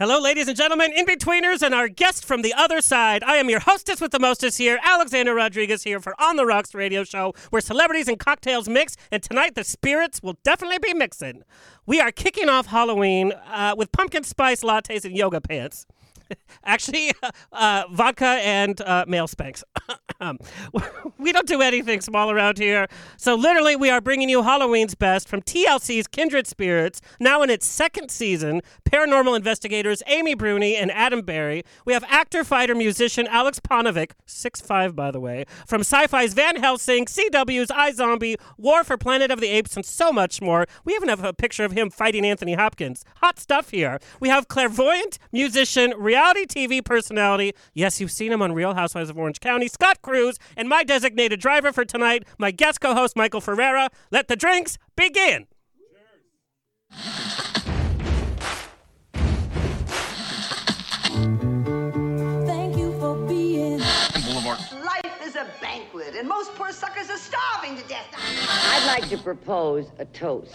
Hello, ladies and gentlemen, in betweeners, and our guest from the other side. I am your hostess with the mostest here, Alexander Rodriguez, here for On the Rocks radio show, where celebrities and cocktails mix, and tonight the spirits will definitely be mixing. We are kicking off Halloween uh, with pumpkin spice lattes and yoga pants. Actually, uh, vodka and uh, male Spanx. We don't do anything small around here. So, literally, we are bringing you Halloween's best from TLC's Kindred Spirits, now in its second season. Paranormal investigators Amy Bruni and Adam Berry. We have actor, fighter, musician Aleks Pauvonic, 6'5 by the way, from Sci Fi's Van Helsing, CW's iZombie, War for Planet of the Apes, and so much more. We even have a picture of him fighting Anthony Hopkins. Hot stuff here. We have clairvoyant, musician, TV personality. Yes, you've seen him on Real Housewives of Orange County, Scott Cruz, and my designated driver for tonight, my guest co host, Michael Ferrera. Let the drinks begin. Thank you for being. Life is a banquet, and most poor suckers are starving to death. I'd like to propose a toast.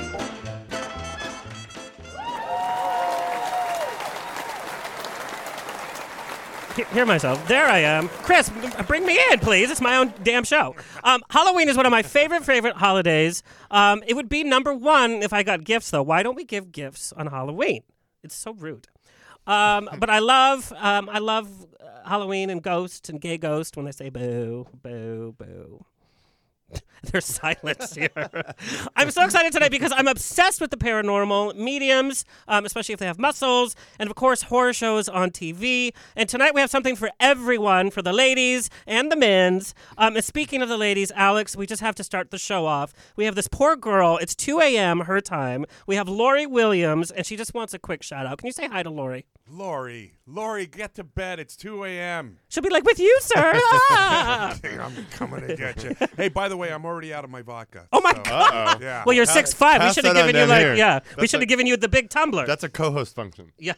Hear myself. There I am. Chris, bring me in, please. It's my own damn show. Um, Halloween is one of my favorite, favorite holidays. Um, it would be number one if I got gifts, though. Why don't we give gifts on Halloween? It's so rude. Um, but I love, um, I love uh, Halloween and ghosts and gay ghosts when they say boo, boo, boo. There's silence here. I'm so excited tonight because I'm obsessed with the paranormal, mediums, um, especially if they have muscles, and of course, horror shows on TV. And tonight we have something for everyone, for the ladies and the men's. Um, and speaking of the ladies, Alex, we just have to start the show off. We have this poor girl. It's 2 a.m. her time. We have Lori Williams, and she just wants a quick shout out. Can you say hi to Lori? Lori, Lori, get to bed. It's 2 a.m. She'll be like, with you, sir. Ah! I'm coming to get you. hey, by the way, I'm already out of my vodka. Oh my so- God. Yeah. Well, you're six five. We pass should have that on given you down like here. yeah. we That's should have like- given you the big tumbler. That's a co-host function. yeah.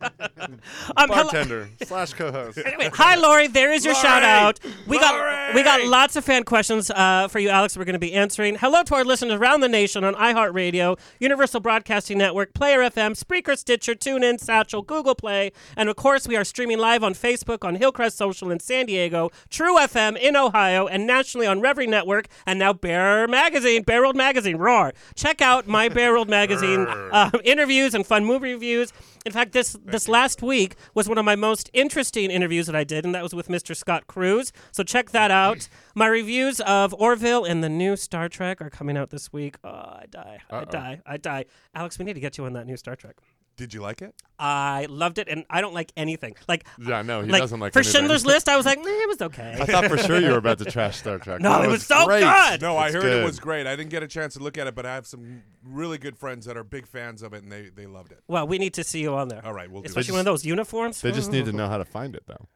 um, hello- Bartender slash co-host. Anyway, hi Lori. There is your Lori! shout out. We got we got Lori! lots of fan questions uh, for you, Alex. We're going to be answering. Hello to our listeners around the nation on iHeartRadio, Universal Broadcasting Network, Player FM, Spreaker, Stitcher, TuneIn, Satchel, Google Play, and of course we are streaming live on Facebook, on Hillcrest Social in San Diego, True FM in Ohio, and nationally on Reverie Network, and now Bear Magazine, Bear World Magazine. Roar! Check out my Bear World Magazine uh, interviews and fun movie reviews. In fact, this this last week was one of my most interesting interviews that I did, and that was with Mr. Scott Cruz. So check that out. My reviews of Orville and the new Star Trek are coming out this week. Oh, I die. I die. I die. Alex, we need to get you on that new Star Trek. Did you like it? I loved it, and I don't like anything. Like, Yeah, no, he like doesn't like it. for anything. Schindler's List, I was like, eh, it was okay. I thought for sure you were about to trash Star Trek. No, That it was so great. good. No, I It's heard it was great. I didn't get a chance to look at it, but I have some really good friends that are big fans of it, and they, they loved it. well, we need to see you on there. All right, we'll do Especially it. one of those uniforms. They just need to know how to find it though.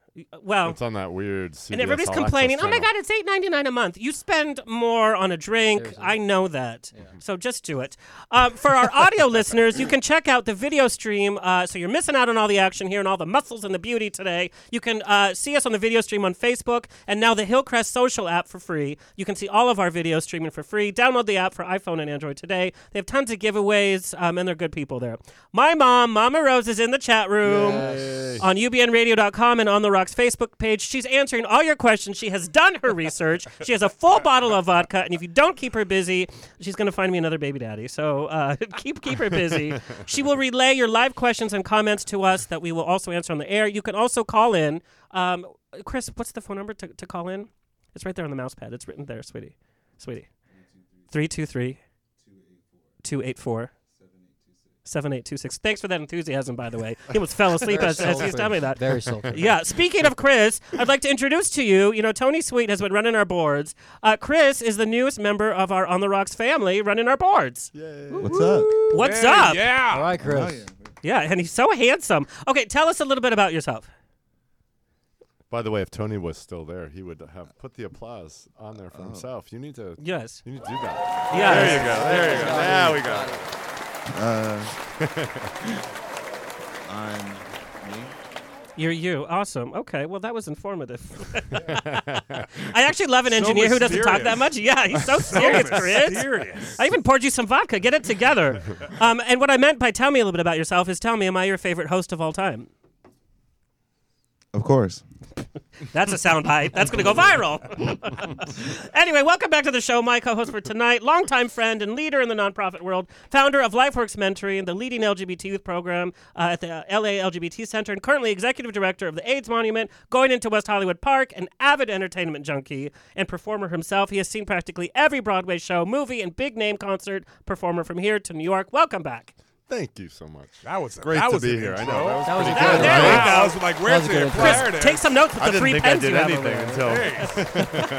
Well, It's on that weird. CBS and everybody's All complaining. Oh my. God, it's eight ninety nine a month. You spend more on a drink. I know that. So just do it. Um, for our audio listeners, you can check out the video stream. Uh, so you're missing out on all the action here and all the muscles and the beauty today. You can uh, see us on the video stream on Facebook and now the Hillcrest social app for free. You can see all of our video streaming for free. Download the app for iPhone and Android today. They have tons of giveaways, um, and they're good people there. My mom, Mama Rose, is in the chat room on ubnradio.com and on the Facebook page. She's answering all your questions. She has done her research. She has a full bottle of vodka, and if you don't keep her busy, she's going to find me another baby daddy. So uh, keep keep her busy. She will relay your live questions and comments to us that we will also answer on the air. You can also call in. Um, Chris, what's the phone number to, to call in? It's right there on the mouse pad. It's written there, sweetie. Sweetie. 323 284 7826. Thanks for that enthusiasm, by the way. He almost fell asleep as, as he's telling me that. Very sultry. Yeah. Speaking of Chris, I'd like to introduce to you. You know, Tony Sweet has been running our boards. Uh, Chris is the newest member of our On the Rocks family, running our boards. Yeah. What's up? What's Hey, up? Yeah. All right, Chris. Yeah, and he's so handsome. Okay, tell us a little bit about yourself. By the way, if Tony was still there, he would have put the applause on there for Oh. himself. You need to. Yes. You need to do that. Yeah. There you go. There you go. Now we got it. Uh, I'm me. You're you. Awesome. Okay. Well, that was informative. I actually love an So engineer who doesn't talk that mysterious. much. Yeah, he's so serious, Chris. Mysterious. I even poured you some vodka. Get it together. Um, and what I meant by tell me a little bit about yourself is tell me, am I your favorite host of all time? Of course. That's a sound bite. That's going to go viral. anyway, welcome back to the show. My co-host for tonight, longtime friend and leader in the nonprofit world, founder of LifeWorks Mentoring, the leading LGBT youth program uh, at the uh, LA LGBT Center, and currently executive director of the AIDS Monument, going into West Hollywood Park, an avid entertainment junkie and performer himself. He has seen practically every Broadway show, movie, and big name concert performer from here to New York. Welcome back. Thank you so much. That was Great that to was be an here. I know. That was That was pretty good. good There we I was like, where's That was a the good Chris, there take some notes with I the didn't three think I pens did you have over anything there.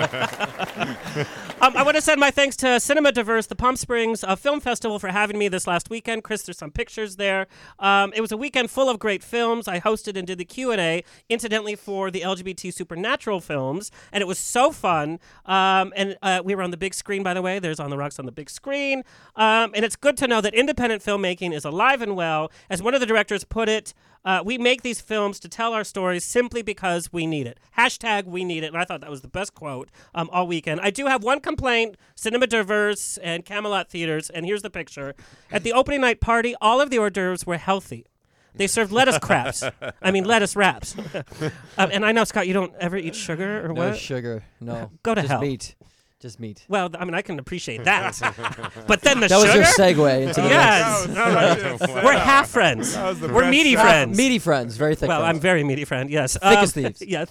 until. Um, I want to send my thanks to Cinema Diverse, the Palm Springs uh, Film Festival, for having me this last weekend. Chris, there's some pictures there. Um, it was a weekend full of great films. I hosted and did the Q and A, incidentally for the LGBT supernatural films, and it was so fun. Um, and uh, we were on the big screen, by the way. There's on the rocks on the big screen, um, and it's good to know that independent filmmaking is alive and well. As one of the directors put it. Uh, we make these films to tell our stories simply because we need it. Hashtag we need it. And I thought that was the best quote um, all weekend. I do have one complaint Cinema Diverse and Camelot Theaters. And here's the picture. At the opening night party, all of the hors d'oeuvres were healthy. They served lettuce craps. I mean, lettuce wraps. um, and I know, Scott, you don't ever eat sugar or No what? sugar. No. Go to Just hell. meat. Just meat. well, I mean, I can appreciate that. but then the That was your segue into the Yes. That was- We're half friends. That was the We're meaty setup. friends. meaty friends. Very thick. Well, friends. I'm very meaty friend. Yes, Thick Um, as thieves. Yeah,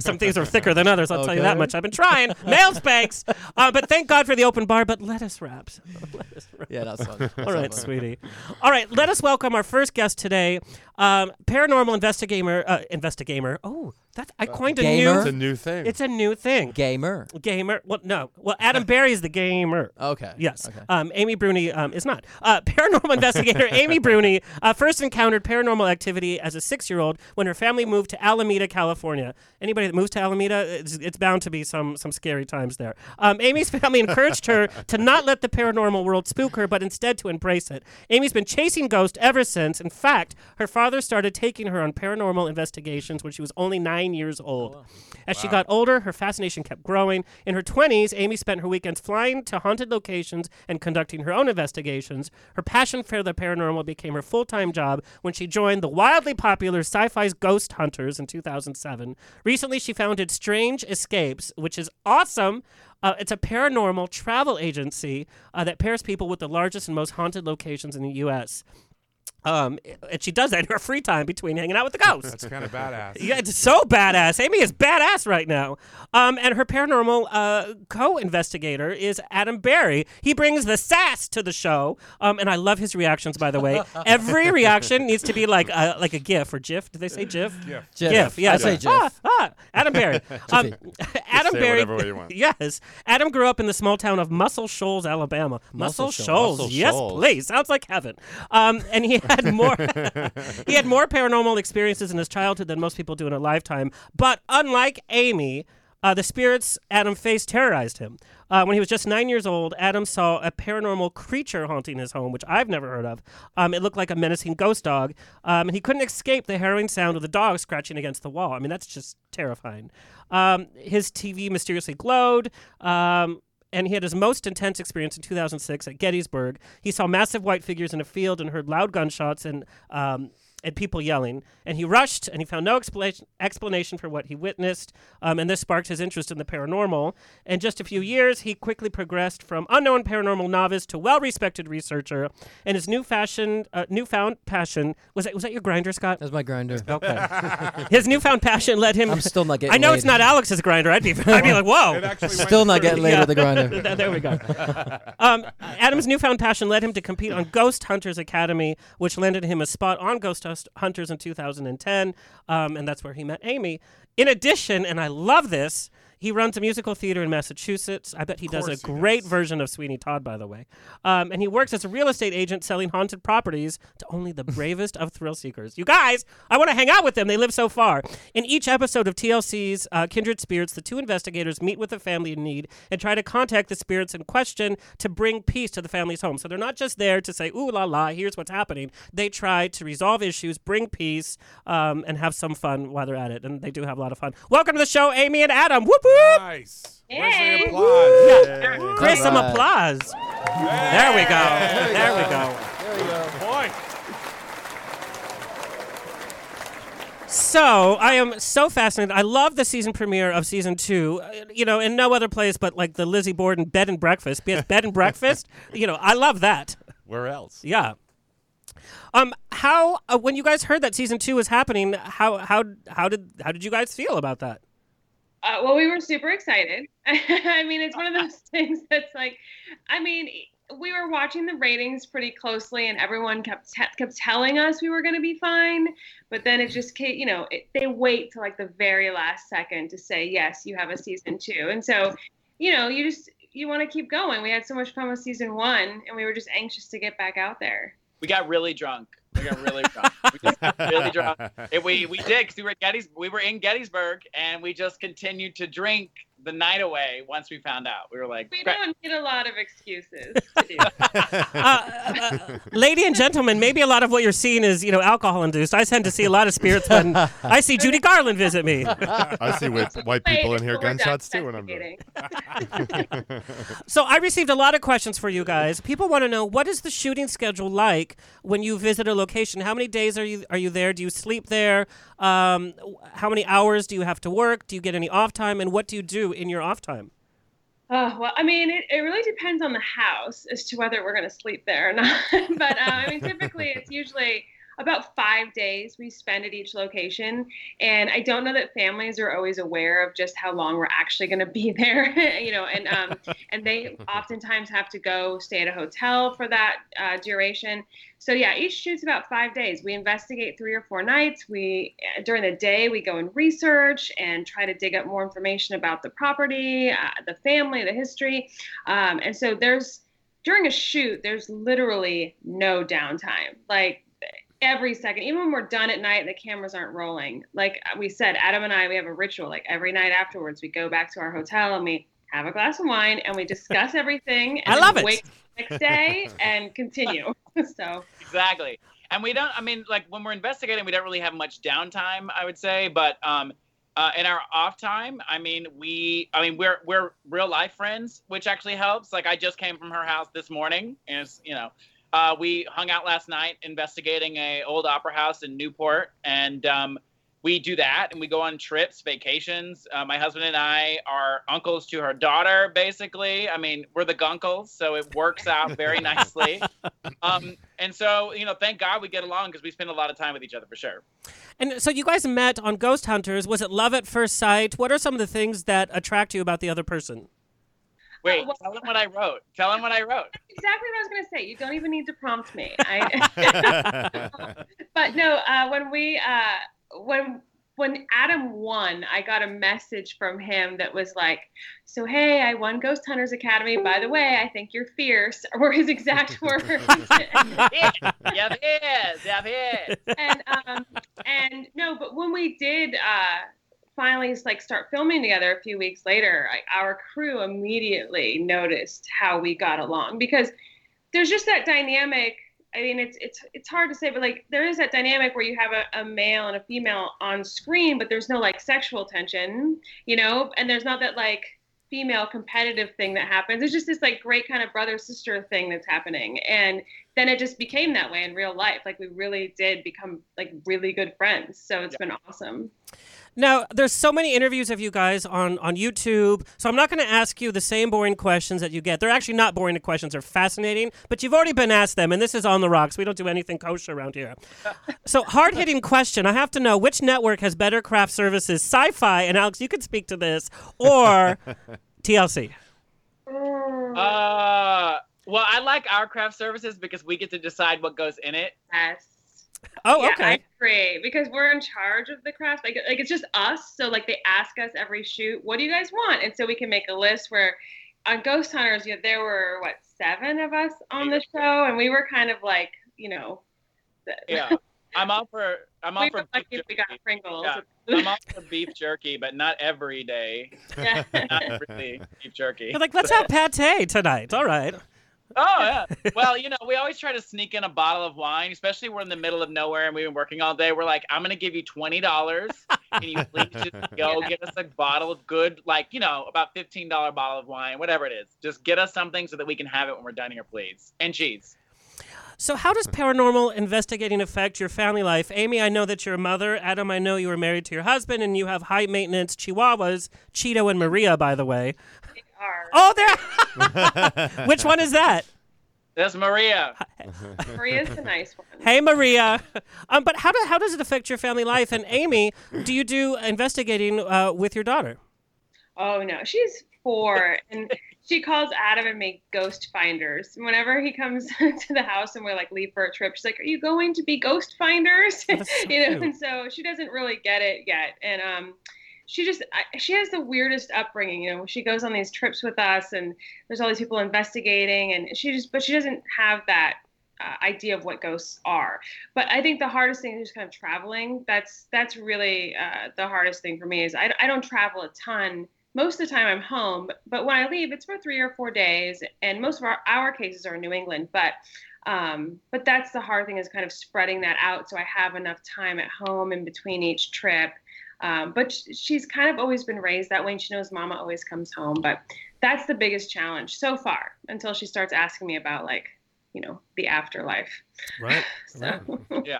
some things are thicker than others. I'll tell you that much. I've been trying. Mail Spanx, uh, but thank God for the open bar. But lettuce wraps. Lettuce wraps. Yeah, that's fun. All right, sweetie. All right, let us welcome our first guest today, um, paranormal investigator. Uh, investigator. Oh, that I coined a Gamer? It's a new. new thing. It's a new thing. Gamer. Gamer. Well, no. Well, Adam Berry is the gamer. Okay. Yes. Okay. Um, Amy Bruni um, is not. Uh, paranormal investigator Amy Bruni uh, first encountered paranormal activity as a six-year-old when her family moved to Alameda, California. Anybody that moves to Alameda, it's, it's bound to be some some scary times there. Um, Amy's family encouraged her to not let the paranormal world spook her, but instead to embrace it. Amy's been chasing ghosts ever since. In fact, her father started taking her on paranormal investigations when she was only nine years old. As she got older, her fascination kept growing. In her 20s, Amy spent her weekends flying to haunted locations and conducting her own investigations. Her passion for the paranormal became her full time job when she joined the wildly popular Sci Fi's Ghost Hunters in 2007. Recently, she founded Strange Escapes, which is awesome. Uh, it's a paranormal travel agency uh, that pairs people with the largest and most haunted locations in the U.S. Um, and she does that in her free time between hanging out with the ghosts. That's kind of badass. Yeah, it's so badass. Amy is badass right now. Um, and her paranormal uh, co-investigator is Adam Berry. He brings the sass to the show. Um, and I love his reactions. By the way, every reaction needs to be like a, like a GIF or GIF. Did they say GIF? GIF. Jiff. GIF. Yeah, I say GIF. Ah, ah, Adam Berry. um, Adam say Barry. whatever way you want. Yes, Adam grew up in the small town of Muscle Shoals, Alabama. Muscle, Muscle Shoals. Shoals. Muscle Yes, Shoals. please. Sounds like heaven. Um, and he had more. he had more paranormal experiences in his childhood than most people do in a lifetime. But unlike Amy. Uh, the spirits Adam faced terrorized him. Uh, when he was just nine years old, Adam saw a paranormal creature haunting his home, which I've never heard of. Um, it looked like a menacing ghost dog, um, and he couldn't escape the harrowing sound of the dog scratching against the wall. I mean, that's just terrifying. Um, his TV mysteriously glowed. And he had his most intense experience in 2006 at Gettysburg. He saw massive white figures in a field and heard loud gunshots and um, and people yelling. And he rushed and he found no explanation explanation for what he witnessed. Um, and this sparked his interest in the paranormal. In just a few years, he quickly progressed from unknown paranormal novice to well-respected researcher. And his new fashion, uh, newfound passion was that was that your Grindr, Scott? That's my Grindr. Okay. his newfound passion led him. I'm still not getting I know laid. it's not Alex's Grindr. I'd be I'd be like, whoa. It actually went Still not through. getting laid Yeah. with the Grindr. There we go. um, Adam's newfound passion led him to compete on Ghost Hunters Academy, which landed him a spot on Ghost Hunters in 2010, um, and that's where he met Amy. In addition, and I love this, He runs a musical theater in Massachusetts. I bet he does a great does. version of Sweeney Todd, by the way. Um, and he works as a real estate agent selling haunted properties to only the bravest of thrill seekers. You guys, I want to hang out with them. They live so far. In each episode of TLC's uh, Kindred Spirits, the two investigators meet with a family in need and try to contact the spirits in question to bring peace to the family's home. So they're not just there to say, ooh la la, here's what's happening. They try to resolve issues, bring peace, um, and have some fun while they're at it. And they do have a lot of fun. Welcome to the show, Amy and Adam. Whoop whoop! Nice. The applause? Chris, some applause. There we go. There we go. Point. So I am so fascinated. I love the season premiere of season two. Uh, You know, in no other place but like the Lizzie Borden bed and breakfast. Bed and breakfast. You know, I love that. Where else? Yeah. Um, how uh, when you guys heard that season two was happening, how how how did how did you guys feel about that? Uh, well, we were super excited. I mean, it's one of those things that's like, I mean, we were watching the ratings pretty closely, and everyone kept te- kept telling us we were going to be fine. But then it just you know, it, they wait till like the very last second to say yes, you have a season two, and so, you know, you just you want to keep going. We had so much fun with season one, and we were just anxious to get back out there. We got really drunk. We got really drunk. We got really drunk. And we we did because we were at Gettys. We were in Gettysburg, and we just continued to drink the night away. Once we found out, we were like, We don't need a lot of excuses to do. Uh, uh, lady and gentlemen, maybe a lot of what you're seeing is you know alcohol induced. I tend to see a lot of spirits when I see Judy Garland visit me. I see with white people in here Wait, we're done gunshots too when I'm drunk. So I received a lot of questions for you guys. People want to know what is the shooting schedule like when you visit a location? How many days are you are you there? Do you sleep there? Um, how many hours do you have to work? Do you get any off time? And what do you do in your off time? Oh, well, I mean, it, it really depends on the house as to whether we're going to sleep there or not. but uh, I mean, typically it's usually about five days we spend at each location. And I don't know that families are always aware of just how long we're actually going to be there, you know, and, um, and they oftentimes have to go stay at a hotel for that uh, duration. So yeah, each shoot's about five days. We investigate three or four nights. We during the day we go and research and try to dig up more information about the property, uh, the family, the history, um, and so there's during a shoot there's literally no downtime. Like every second, even when we're done at night and the cameras aren't rolling. Like we said, Adam and I we have a ritual. Like every night afterwards, we go back to our hotel and we have a glass of wine and we discuss everything. And I love it. Wake next day and continue. so. exactly. And we don't. I mean, like when we're investigating, we don't really have much downtime. I would say, but um, uh, in our off time, I mean, we, I mean, we're we're real life friends, which actually helps. Like I just came from her house this morning, and it's you know. Uh, we hung out last night investigating a old opera house in Newport, and um, we do that, and we go on trips, vacations. Uh, my husband and I are uncles to her daughter, basically. I mean, we're the gunkles, so it works out very nicely. Um, and so, you know, thank God we get along because we spend a lot of time with each other for sure. And so you guys met on Ghost Hunters. Was it love at first sight? What are some of the things that attract you about the other person? Wait, well- tell him what I wrote. Tell him what I wrote. exactly what I was going to say. You don't even need to prompt me. I, but no, uh, when we uh, when when Adam won, I got a message from him that was like, "So hey, I won Ghost Hunters Academy. By the way, I think you're fierce." Were his exact words. yeah, yeah, it is. Yeah, it is. and um, and no, but when we did uh, finally like start filming together a few weeks later, I, our crew immediately noticed how we got along because there's just that dynamic. I mean, it's it's it's hard to say, but like there is that dynamic where you have a, a male and a female on screen, but there's no like sexual tension, you know, and there's not that like female competitive thing that happens. It's just this like great kind of brother sister thing that's happening, and then it just became that way in real life. Like we really did become like really good friends. So it's been awesome. Now, there's so many interviews of you guys on, on YouTube, so I'm not going to ask you the same boring questions that you get. They're actually not boring questions, they're fascinating, but you've already been asked them, and this is on the rocks. We don't do anything kosher around here. so, hard hitting question I have to know which network has better craft services, sci fi, and Alex, you could speak to this, or TLC? Uh, well, I like our craft services because we get to decide what goes in it. Yes. Oh, yeah, okay. I agree because we're in charge of the craft. Like, like it's just us. So like they ask us every shoot, what do you guys want? And so we can make a list where on Ghost Hunters, you know, there were what seven of us on the show, and we were kind of like, you know, the, Yeah, I'm all for I'm all we for were lucky beef if we got jerky. Pringles. Yeah, I'm all for beef jerky, but not every day. Yeah. Not really beef jerky. You're like, let's have pate tonight. All right. Oh yeah. Well, you know, we always try to sneak in a bottle of wine, especially we're in the middle of nowhere and we've been working all day. We're like, I'm gonna give you twenty dollars. Can you please just go get us a bottle of good, like you know, about fifteen dollar bottle of wine, whatever it is. Just get us something so that we can have it when we're done here, please. And cheese. So, how does paranormal investigating affect your family life? Amy, I know that you're a mother. Adam, I know you were married to your husband and you have high maintenance chihuahuas, Cheeto and Maria, by the way. Are. Oh, there. Which one is that? That's Maria. Maria's the nice one. Hey, Maria. Um, but how, do, how does it affect your family life? And Amy, do you do investigating uh, with your daughter? Oh no, she's four, and she calls Adam and me ghost finders. Whenever he comes to the house and we're like leave for a trip, she's like, "Are you going to be ghost finders?" That's so you know, cute. and so she doesn't really get it yet, and um. She just she has the weirdest upbringing, you know. She goes on these trips with us, and there's all these people investigating, and she just but she doesn't have that uh, idea of what ghosts are. But I think the hardest thing is just kind of traveling. That's that's really uh, the hardest thing for me is I, I don't travel a ton. Most of the time I'm home, but, when I leave, it's for three or four days, and most of our, our cases are in New England. But um, but that's the hard thing is kind of spreading that out so I have enough time at home in between each trip. Um, but she's kind of always been raised that way, and she knows Mama always comes home. But that's the biggest challenge so far until she starts asking me about like you know the afterlife. Right. So. Yeah.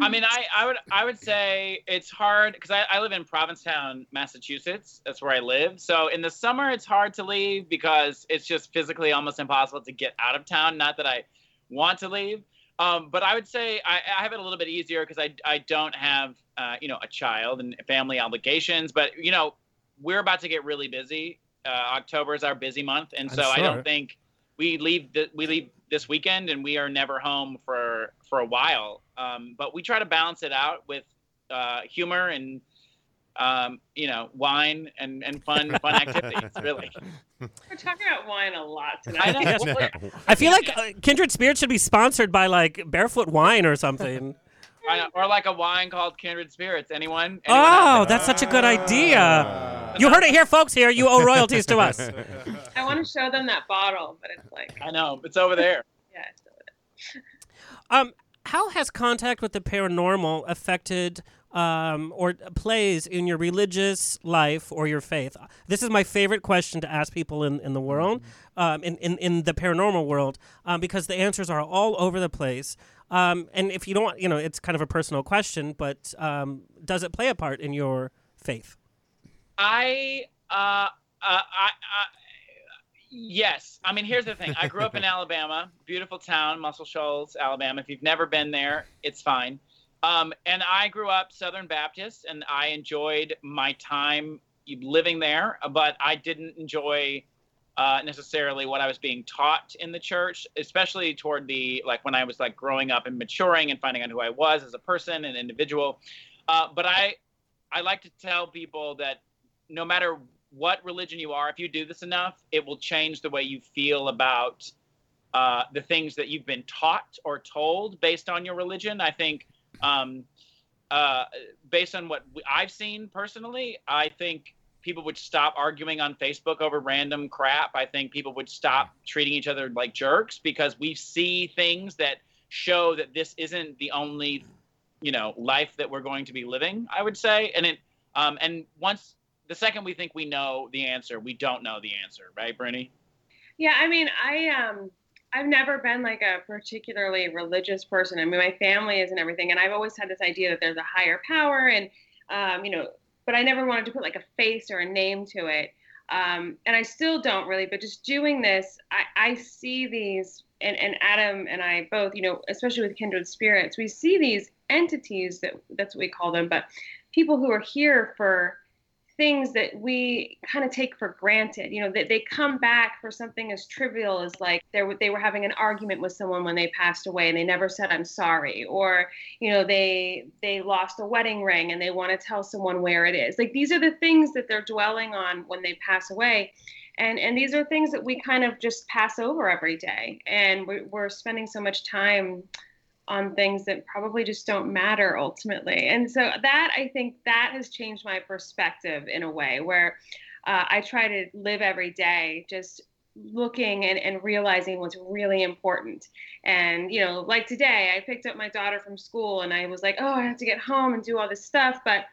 I mean, I, I would I would say it's hard because I, I live in Provincetown, Massachusetts. That's where I live. So in the summer, it's hard to leave because it's just physically almost impossible to get out of town. Not that I want to leave, um, but I would say I, I have it a little bit easier because I, I don't have uh, you know a child and family obligations. But you know we're about to get really busy. Uh, October is our busy month, and so I don't think we leave the, we leave this weekend and we are never home for for a while. Um, but we try to balance it out with uh, humor and um, you know wine and and fun fun activities. Really, We're talking about wine a lot I tonight. know. Yes. I feel like uh, Kindred Spirits should be sponsored by like Barefoot Wine or something. I know. or like a wine called Kindred Spirits. Anyone? Anyone Oh, that's such a good idea. You heard it here, folks. Here, you owe royalties to us. I want to show them that bottle, but it's like? I know it's over there. yeah. It's over there. Um, how has contact with the paranormal affected um, or plays in your religious life or your faith? This is my favorite question to ask people in, in the world, um, in, in, in the paranormal world, um, because the answers are all over the place. Um, and if you don't, you know, it's kind of a personal question, but um, does it play a part in your faith? I uh, uh I, I yes. I mean, here's the thing. I grew up in Alabama, beautiful town, Muscle Shoals, Alabama. If you've never been there, it's fine. Um, and I grew up Southern Baptist, and I enjoyed my time living there, but I didn't enjoy uh, necessarily what I was being taught in the church, especially toward the like when I was like growing up and maturing and finding out who I was as a person and individual. Uh, but I I like to tell people that no matter what religion you are, if you do this enough, it will change the way you feel about uh, the things that you've been taught or told based on your religion. I think, um, uh, based on what I've seen personally, I think people would stop arguing on Facebook over random crap. I think people would stop treating each other like jerks because we see things that show that this isn't the only, you know, life that we're going to be living. I would say, and it, um, and once the second we think we know the answer, we don't know the answer, right, Brittany? Yeah, I mean, I um, I've never been like a particularly religious person. I mean, my family is and everything, and I've always had this idea that there's a higher power, and um, you know, but I never wanted to put like a face or a name to it. Um, and I still don't really, but just doing this, I, I see these, and, and Adam and I both, you know, especially with kindred spirits, we see these entities that that's what we call them, but people who are here for things that we kind of take for granted. You know, that they come back for something as trivial as like they were, they were having an argument with someone when they passed away and they never said I'm sorry, or you know they they lost a wedding ring and they want to tell someone where it is. Like these are the things that they're dwelling on when they pass away. And, and these are things that we kind of just pass over every day. And we're, we're spending so much time on things that probably just don't matter ultimately. And so that I think that has changed my perspective in a way where uh, I try to live every day just looking and, and realizing what's really important. And, you know, like today, I picked up my daughter from school and I was like, oh, I have to get home and do all this stuff. But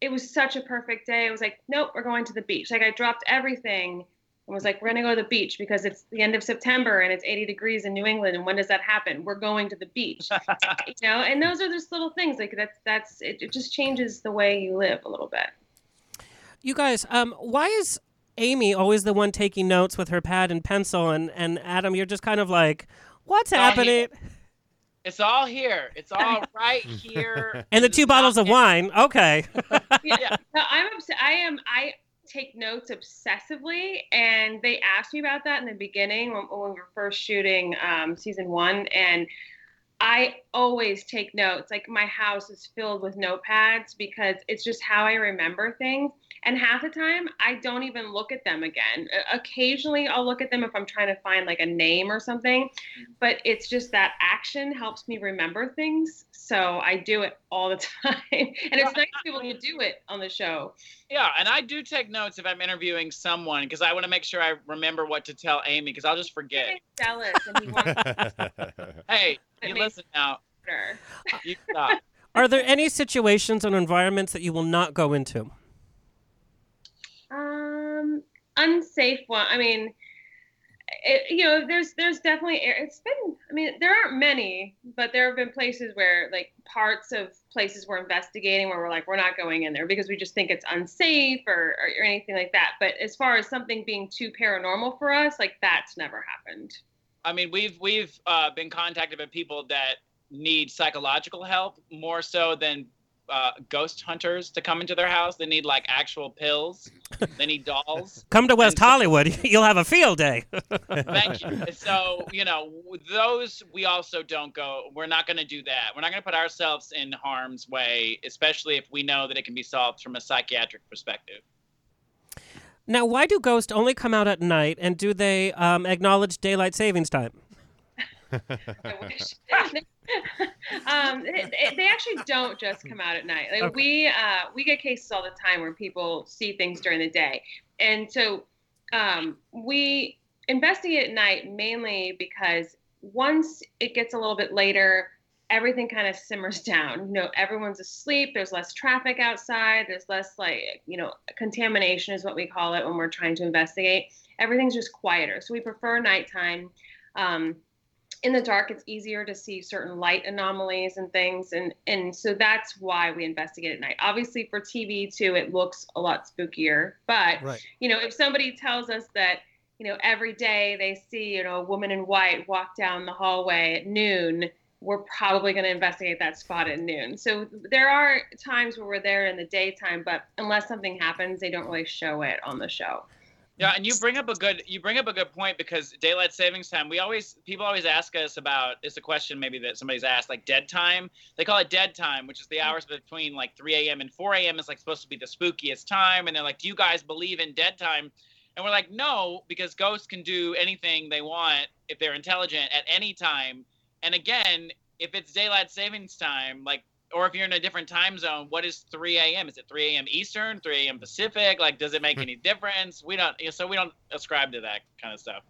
it was such a perfect day. I was like, nope, we're going to the beach. Like I dropped everything and was like, we're going to go to the beach because it's the end of September and it's 80 degrees in New England. And when does that happen? We're going to the beach, you know? And those are just little things like that's, that's, it, it just changes the way you live a little bit. You guys, um, why is Amy always the one taking notes with her pad and pencil? And, and Adam, you're just kind of like, what's all happening? here. It's all here. It's all right here. And the two bottles of wine. Okay. yeah, no, I'm obs- I am I take notes obsessively, and they asked me about that in the beginning when, when we were first shooting um, season one, and I always take notes. Like my house is filled with notepads because it's just how I remember things. And half the time, I don't even look at them again. Occasionally, I'll look at them if I'm trying to find like a name or something, mm-hmm. but it's just that action helps me remember things. So I do it all the time. and it's nice to be able to do it on the show. Yeah, and I do take notes if I'm interviewing someone because I want to make sure I remember what to tell Amy because I'll just forget. Jealous. And he wants Hey, It you listen now. You stop. Are there any situations or environments that you will not go into? Um, unsafe one. I mean, it, you know, there's there's definitely it's been. I mean, there aren't many, but there have been places where like parts of places we're investigating where we're like we're not going in there because we just think it's unsafe or, or, or anything like that. But as far as something being too paranormal for us, like that's never happened. I mean, we've we've uh, been contacted by people that need psychological help more so than uh, ghost hunters to come into their house. They need like actual pills. They need dolls. Come to West Hollywood. You'll have a field day. Thank you. So you know those we also don't go. We're not going to do that. We're not going to put ourselves in harm's way, especially if we know that it can be solved from a psychiatric perspective. Now, why do ghosts only come out at night, and do they um, acknowledge daylight savings time? Um, they, they actually don't just come out at night. Like Okay. we uh, we get cases all the time where people see things during the day, and so um, we investigate at night mainly because once it gets a little bit later, everything kind of simmers down. You know, everyone's asleep. There's less traffic outside. There's less like you know contamination is what we call it when we're trying to investigate. Everything's just quieter. So we prefer nighttime. Um, in the dark it's easier to see certain light anomalies and things and and so that's why we investigate at night obviously for tv too it looks a lot spookier but Right. you know if somebody tells us that you know every day they see you know a woman in white walk down the hallway at noon we're probably going to investigate that spot at noon so there are times where we're there in the daytime but unless something happens they don't really show it on the show Yeah, and you bring up a good you bring up a good point because daylight savings time. We always people always ask us about. It's a question maybe that somebody's asked like dead time. They call it dead time, which is the hours between like 3 a.m. and 4 a.m. is like supposed to be the spookiest time. And they're like, "Do you guys believe in dead time?" And we're like, "No, because ghosts can do anything they want if they're intelligent at any time." And again, if it's daylight savings time, like or if you're in a different time zone, what is 3 a.m.? Is it 3 a.m. Eastern, 3 a.m. Pacific? Like, does it make any difference? We don't, you know, so we don't ascribe to that kind of stuff.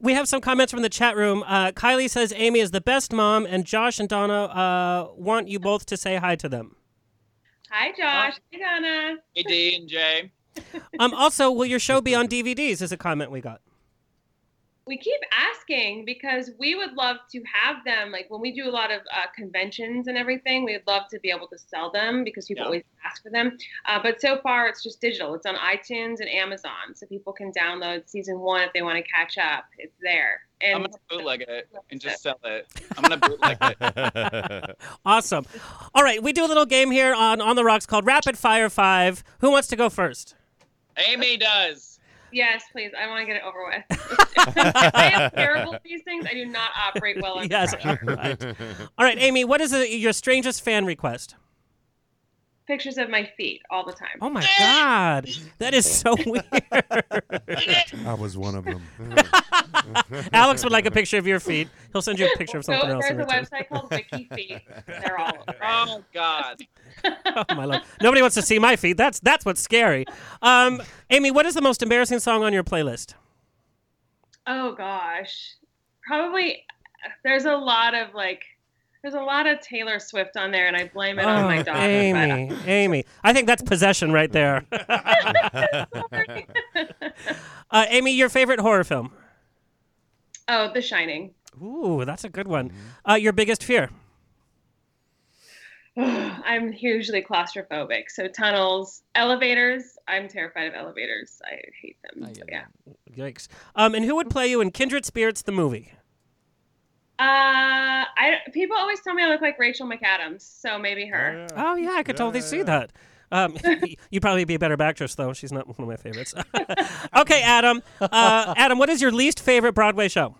We have some comments from the chat room. Uh, Kylie says Amy is the best mom, and Josh and Donna uh, want you both to say hi to them. hi josh hi donna Hey, D and J. Um, also, will your show be on DVDs? Is a comment we got. We keep asking because we would love to have them like when we do a lot of uh, conventions and everything we'd love to be able to sell them because people Yeah. always ask for them uh, but so far it's just digital it's on itunes and amazon so people can download season one if they want to catch up it's there I'm and gonna bootleg it and just sell it. I'm gonna bootleg it. Awesome. All right, we do a little game here on On the Rocks called Rapid Fire Five. Who wants to go first? Amy does. Yes, please. I want to get it over with. I am terrible at these things. I do not operate well under Yes. pressure. All right. All right, Amy. What is your strangest fan request? Pictures of my feet all the time. Oh my God, that is so weird. I was one of them. Alex would like a picture of your feet. He'll send you a picture of So something else. there's a website called Wiki Feet. They're all over. Oh God. Oh my lord! Nobody wants to see my feet. That's that's what's scary. Um, Amy, what is the most embarrassing song on your playlist? Oh gosh, probably. There's a lot of like. There's a lot of Taylor Swift on there, and I blame it on my Oh, daughter. Amy, Amy. I think that's possession right there. uh, Amy, your favorite horror film? oh, The Shining. Ooh, that's a good one. Uh, your biggest fear? I'm hugely claustrophobic, so tunnels, elevators. I'm terrified of elevators. I hate them. So, yeah. Yikes. Um, and who would play you in Kindred Spirits, the movie? Uh, I people always tell me I look like Rachel McAdams, so maybe her. Oh yeah, I could totally see that. Um, you'd probably be a better actress though. She's not one of my favorites. okay, Adam. Uh, Adam, what is your least favorite Broadway show?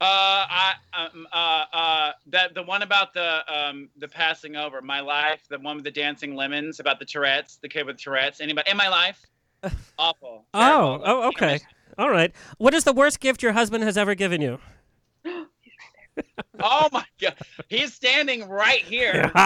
Uh, I um, uh, uh, that the one about the um the passing over, my life, the one with the dancing lemons about the Tourette's, the kid with Tourette's. Anybody in my life? Awful. Oh, oh, okay. All right. What is the worst gift your husband has ever given you? Oh my god, he's standing right here. um,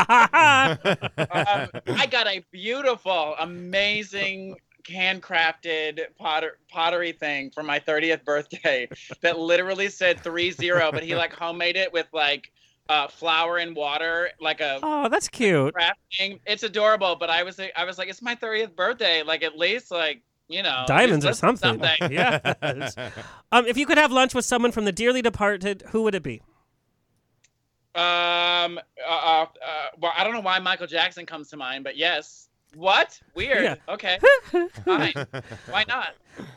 I got a beautiful, amazing handcrafted potter pottery thing for my 30th birthday that literally said 3-0 but he like homemade it with like uh, flour and water like a oh, that's cute. crafting it's adorable but i was i was like it's my 30th birthday like at least like you know Diamonds or just something. yeah. Um, if you could have lunch with someone from the dearly departed, who would it be? Um. Uh, uh, uh, well, I don't know why Michael Jackson comes to mind, but yes. What? Weird. Yeah. Okay. Fine. Why not?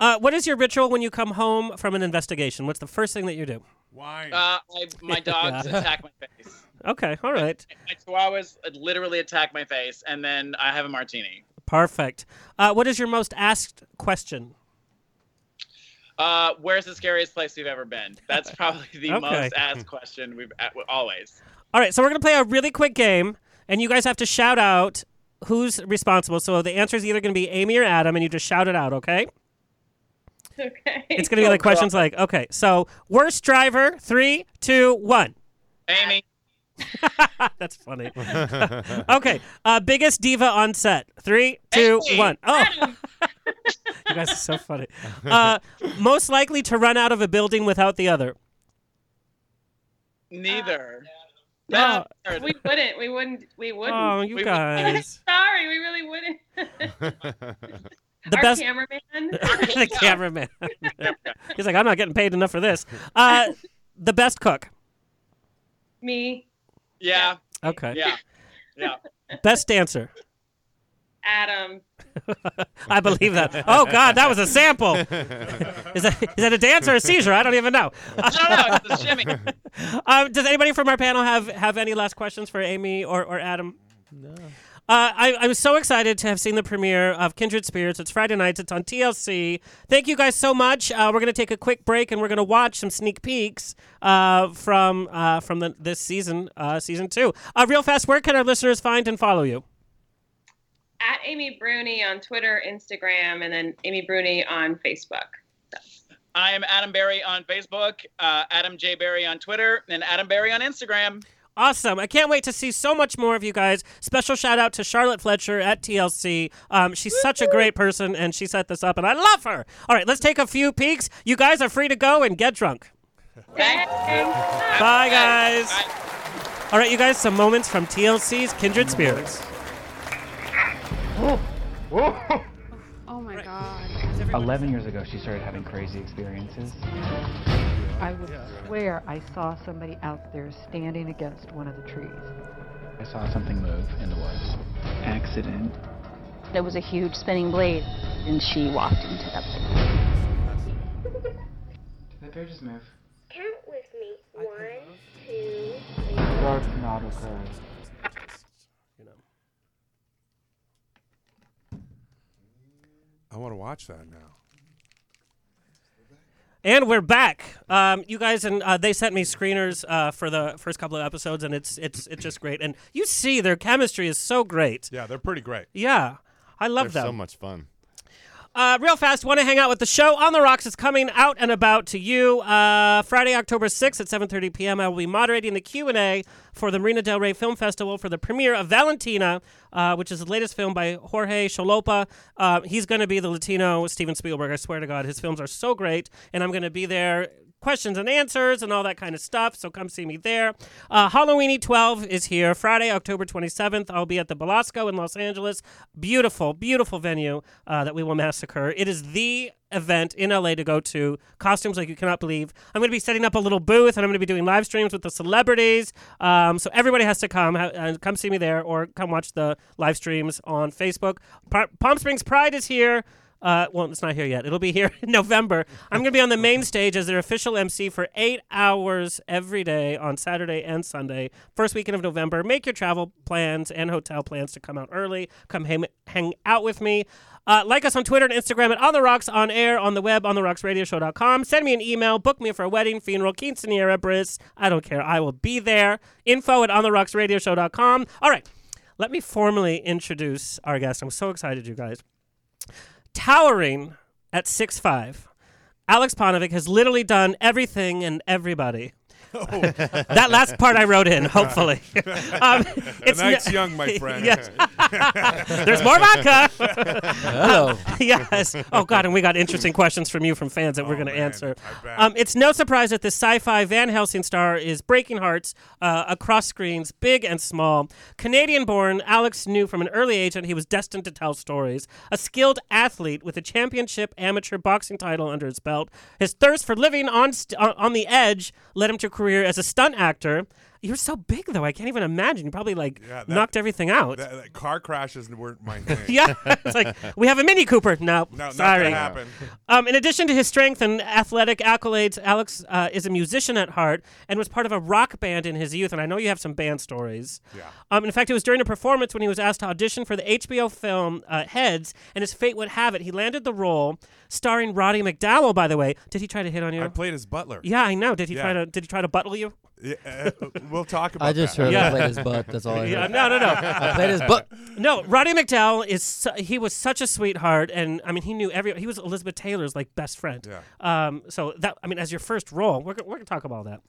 Uh, what is your ritual when you come home from an investigation? What's the first thing that you do? Why? Uh, I, my dogs Yeah. attack my face. Okay, all right. My chihuahuas literally attack my face, and then I have a martini. Perfect. Uh, what is your most asked question? Uh, where's the scariest place we've ever been? That's probably the Okay. most asked question we've always. All right, so we're going to play a really quick game, and you guys have to shout out who's responsible. So the answer is either going to be Amy or Adam, and you just shout it out, okay? Okay. It's going to be like questions like, okay, so worst driver, three, two, one. Amy. That's funny. okay, uh, biggest diva on set, three, two, Amy. one. Oh, you guys are so funny. Uh, most likely to run out of a building without the other. Neither. No. Third. We wouldn't. We wouldn't. We wouldn't. Oh, you We- guys. Sorry, we really wouldn't. The Our best. cameraman. the cameraman. He's like, I'm not getting paid enough for this. Uh, the best cook. Me, Yeah. Okay. Yeah. Yeah. Best dancer. Adam. I believe that. Oh God, that was a sample. Is that is that a dance or a seizure? I don't even know. I don't know. It's a shimmy. Um, does anybody from our panel have have any last questions for Amy or, or Adam? No. Uh, I, I was so excited to have seen the premiere of Kindred Spirits. It's Friday nights. It's on TLC. Thank you guys so much. Uh, we're going to take a quick break and we're going to watch some sneak peeks uh, from uh, from the, this season, uh, season two. Uh, real fast, where can our listeners find and follow you? At Amy Bruni on Twitter, Instagram, and then Amy Bruni on Facebook. I am Adam Berry on Facebook, uh, Adam J Berry on Twitter, and Adam Berry on Instagram. Awesome. I can't wait to see so much more of you guys. Special shout out to Charlotte Fletcher at TLC. Um, she's such a great person, and she set this up, and I love her. All right, let's take a few peeks. You guys are free to go and get drunk. Thanks. Bye, guys. All right, you guys, some moments from TLC's Kindred Spirits. Oh my god. 11 years ago, she started having crazy experiences. I would swear I saw somebody out there standing against one of the trees. I saw something move in the woods. Accident. There was a huge spinning blade, and she walked into that blade. Did that bear just move? Count with me. One, two, three. Dark not occur. Want to watch that now. And we're back. Um, you guys and uh, they sent me screeners uh, for the first couple of episodes, and it's it's it's just great. And you see their chemistry is so great. Yeah, they're pretty great. Yeah, I love They're them. so much fun. Uh, real fast, want to hang out with the show on the rocks is coming out and about to you uh, Friday, October 6th at 7:30 p.m. I will be moderating the Q&A for the Marina Del Rey Film Festival for the premiere of Valentina, uh, which is the latest film by Jorge Cholopa. Uh, he's going to be the Latino Steven Spielberg. I swear to God, his films are so great, and I'm going to be there. Questions and answers and all that kind of stuff. So come see me there. Uh, Halloweeny 12 is here Friday, October 27th. I'll be at the Belasco in Los Angeles. Beautiful, beautiful venue uh, that we will massacre. It is the event in LA to go to. Costumes like you cannot believe. I'm going to be setting up a little booth and I'm going to be doing live streams with the celebrities. Um, so everybody has to come and come see me there or come watch the live streams on Facebook. Pa- Palm Springs Pride is here. Uh, well, it's not here yet. It'll be here in November. I'm going to be on the main stage as their official MC for eight hours every day on Saturday and Sunday. First weekend of November. Make your travel plans and hotel plans to come out early. Come hang, hang out with me. Uh, like us on Twitter and Instagram at On The Rocks, on air, on the web, on the rocksradioshow.com. Send me an email. Book me for a wedding, funeral, quinceanera, bris. I don't care. I will be there. Info at ontherocksradioshow.com. All right. Let me formally introduce our guest. I'm so excited, you guys towering at 6'5", Aleks Pauvonic has literally done everything and everybody. that last part I wrote in, hopefully. um, A nice young, my friend. yes. There's more vodka. Hello. yes. Oh God, and we got interesting questions from you from fans that we're going to answer. Um, it's no surprise that the SyFy Van Helsing star is breaking hearts uh, across screens, big and small. Canadian-born, Alex knew from an early age that he was destined to tell stories. A skilled athlete with a championship amateur boxing title under his belt, his thirst for living on st- on on the edge led him to a career as a stunt actor. You're so big, though. I can't even imagine. You probably like Yeah, that- knocked everything out. That, that car crashes weren't my thing. yeah, it's like we have a Mini Cooper. No, No, not sorry. gonna happen. Um, in addition to his strength and athletic accolades, Alex uh, is a musician at heart and was part of a rock band in his youth. And I know you have some band stories. Yeah. Um, in fact, it was during a performance when he was asked to audition for the HBO film uh, Heads, and as fate would have it, he landed the role, starring Roddy McDowall. By the way, did he try to hit on you? I played his butler. yeah, I know. Did he try to? Did he try to buttle you? Yeah, uh, we'll talk about that. I just that. heard Yeah. I played his butt. That's all I heard. Yeah, no, no, no. I played his butt. No, Roddy McDowall is su- he was such a sweetheart, and I mean he knew every he was Elizabeth Taylor's like best friend. Yeah. Um. So that I mean, as your first role, we're go- we're gonna talk about that.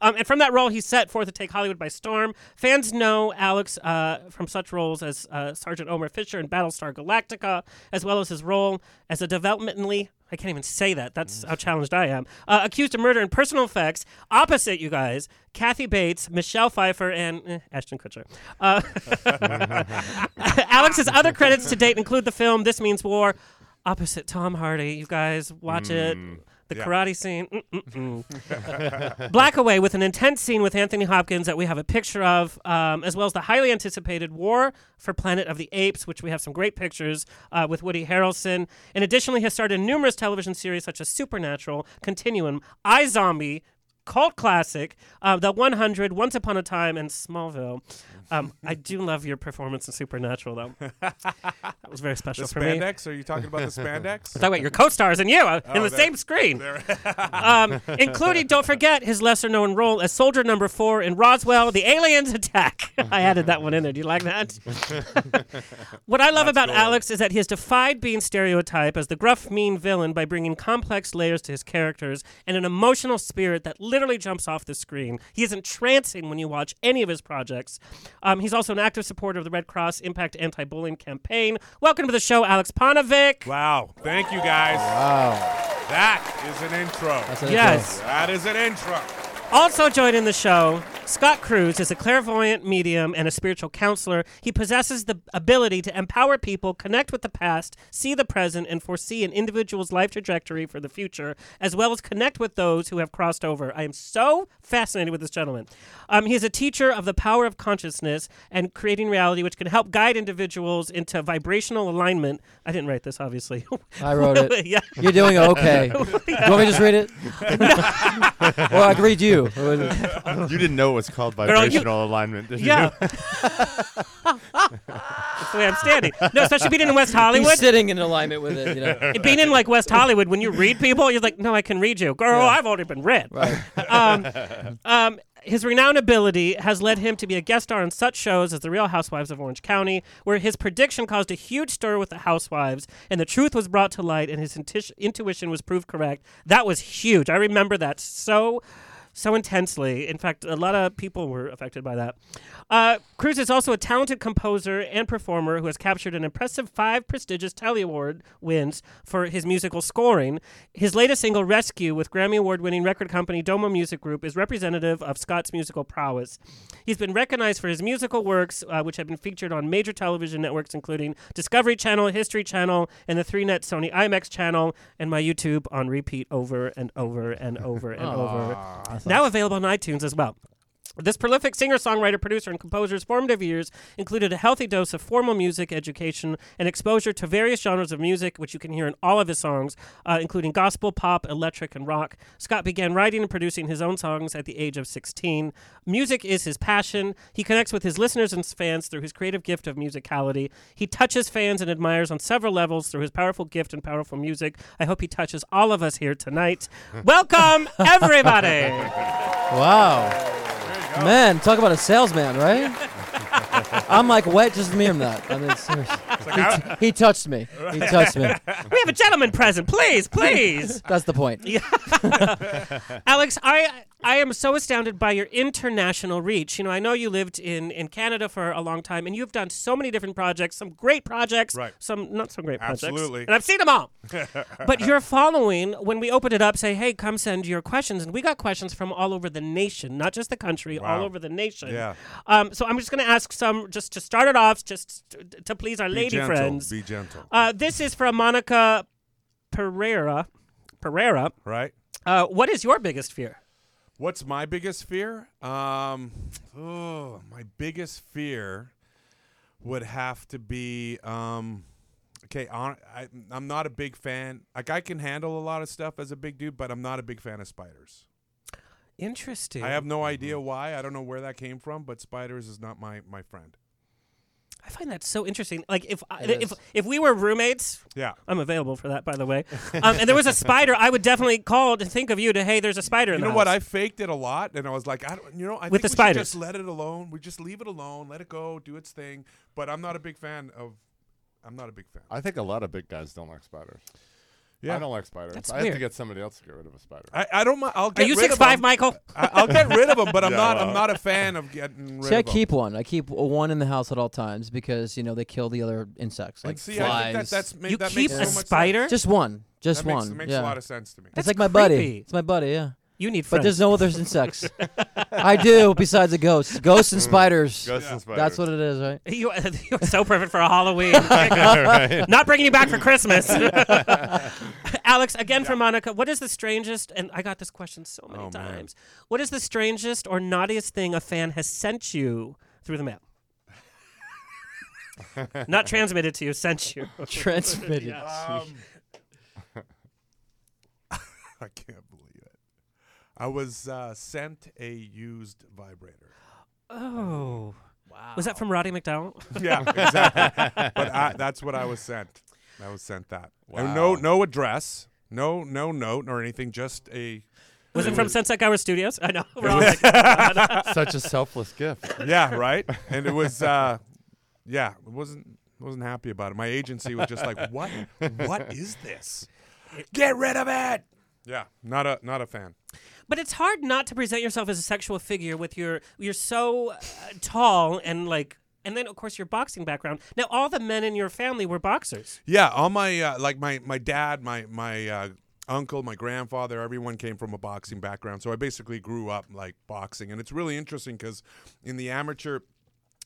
Um, and from that role, he set forth to take Hollywood by storm. Fans know Alex uh, from such roles as uh, Sergeant Omer Fisher in Battlestar Galactica, as well as his role as a developmentally I can't even say that. That's how challenged I am. Uh, accused of murder and personal effects. Opposite you guys, Kathy Bates, Michelle Pfeiffer, and eh, Ashton Kutcher. Uh, Alex's other credits to date include the film This Means War. Opposite Tom Hardy. You guys watch it. The Yeah. karate scene. Mm-mm-mm. Blackway with an intense scene with Anthony Hopkins that we have a picture of, um, as well as the highly anticipated War for Planet of the Apes, which we have some great pictures uh, with Woody Harrelson. And additionally, has starred in numerous television series such as Supernatural, Continuum, iZombie, cult classic, uh, The 100, Once Upon a Time, and Smallville. Um, I do love your performance in Supernatural, though. that was very special The for me. spandex? Are you talking about the spandex? I'm talking about your co-stars and you uh, in Oh, the there- same screen, um, including don't forget his lesser-known role as soldier number four in Roswell: The Aliens Attack. I added that one in there. Do you like that? what I love about Alex is that he has defied being stereotyped as the gruff, mean villain by bringing complex layers to his characters and an emotional spirit that literally jumps off the screen. He is entrancing when you watch any of his projects. Um, he's also an active supporter of the Red Cross Impact Anti-Bullying Campaign. Welcome to the show, Aleks Pauvonic. Wow. Thank you, guys. Wow. That is an intro. That's an Yes. That is an intro. Also joining the show, Scott Cruz is a clairvoyant medium and a spiritual counselor. He possesses the ability to empower people, connect with the past, see the present, and foresee an individual's life trajectory for the future, as well as connect with those who have crossed over. I am so fascinated with this gentleman. Um, he is a teacher of the power of consciousness and creating reality, which can help guide individuals into vibrational alignment. I didn't write this, obviously. I wrote it. yeah. You're doing okay. you want me to just read it? or I can read you. you didn't know it was called Girl, you- vibrational alignment, did Yeah. you? That's the way I'm standing. No, especially being in West Hollywood. He's sitting in alignment with it. You know. being in like West Hollywood, when you read people, you're like, no, I can read you, girl. Yeah. I've already been read. Right. Um, um, his renowned ability has led him to be a guest star on such shows as The Real Housewives of Orange County, where his prediction caused a huge stir with the housewives, and the truth was brought to light, and his inti- intuition was proved correct. That was huge. I remember that so. So intensely. In fact, a lot of people were affected by that. Uh, Cruz is also a talented composer and performer who has captured an impressive five prestigious Telly Award wins for his musical scoring. His latest single, Rescue, with Grammy Award winning record company Domo Music Group, is representative of Scott's musical prowess. He's been recognized for his musical works, uh, which have been featured on major television networks, including Discovery Channel, History Channel, and the 3Net Sony IMAX channel, and my YouTube on repeat over and over and over and over. Now available on iTunes as well. This prolific singer, songwriter, producer, and composer's formative years included a healthy dose of formal music education and exposure to various genres of music, which you can hear in all of his songs, uh, including gospel, pop, electric, and rock. Scott began writing and producing his own songs at the age of 16. Music is his passion. He connects with his listeners and fans through his creative gift of musicality. He touches fans and admirers on several levels through his powerful gift and powerful music. I hope he touches all of us here tonight. Welcome, everybody. Wow. Man, talk about a salesman, right? I'm like wet just from hearing that. I mean, seriously. He, he touched me. He touched me. We have a gentleman present, please, please. That's the point. Yeah. Alex, I I am so astounded by your international reach. You know, I know you lived in, in Canada for a long time, and you've done so many different projects, some great projects, Right. some not so great projects. Absolutely. And I've seen them all. but your following, when we opened it up, say, hey, come send your questions. And we got questions from all over the nation, not just the country, all Wow. over the nation. Yeah. Um, so I'm just going to ask some, just to start it off, just to, to please our Be lady gentle, friends. be gentle. Uh, this is from Monica Pereira. Pereira. Right. Uh, what is your biggest fear? What's my biggest fear? Um, oh, my biggest fear would have to be um, okay. On, I, I'm not a big fan. Like I can handle a lot of stuff as a big dude, but I'm not a big fan of spiders. Interesting. I have no idea why. I don't know where that came from, but spiders is not my my friend. I find that so interesting. Like if I, It if is. if we were roommates, Yeah. I'm available for that, by the way. um, and there was a spider, I would definitely call to think of you to hey, there's a spider You in know the what? house. I faked it a lot, and I was like, I don't, you know, I With think the we should spiders. just let it alone. We just leave it alone, let it go, do its thing. But I'm not a big fan of. I'm not a big fan. I think a lot of big guys don't like spiders. Yeah. I don't like spiders. That's I have to get somebody else to get rid of a spider. I, I don't mind. I'll get you rid of 6'5", them. Michael? I, I'll get rid of them, but I'm Yeah, not. well. I'm not a fan of getting rid See, I of them. keep one. I keep one in the house at all times because you know they kill the other insects And like see, I flies. think that that's ma- You that keep makes a so much spider? Sense. Just one. Just That makes- one. makes yeah. a lot of sense to me. It's That's like my buddy. creepy. It's my buddy. Yeah. You need friends. But there's no other insects. I do, besides the ghosts. Ghosts and spiders. Ghosts and spiders. That's what it is, right? You, you're so perfect for a Halloween. Not bringing you back for Christmas. Alex, again from Monica, what is the strangest, and I got this question so many Oh, man. times, what is the strangest or naughtiest thing a fan has sent you through the mail? Not transmitted to you, sent you. Transmitted. Yes. Um, I can't believe it. I was uh, sent a used vibrator. Oh. Wow. Was that from Roddy McDowall? Yeah, exactly. but I, that's what I was sent. I was sent that. And no, no address, no, no note or anything. Just a. Was it from Sunset Hour Studios? I know. We're all like, Such a selfless gift. Yeah, right. And it was. uh Yeah, it wasn't. Wasn't happy about it. My agency was just like, "What? What is this? Get rid of it." Yeah, not a not a fan. But it's hard not to present yourself as a sexual figure with your you're so uh, tall and like and then of course your boxing background. Now all the men in your family were boxers. Yeah, all my uh, like my my dad, my my uh, uncle, my grandfather, everyone came from a boxing background. So I basically grew up like boxing, and it's really interesting because in the amateur.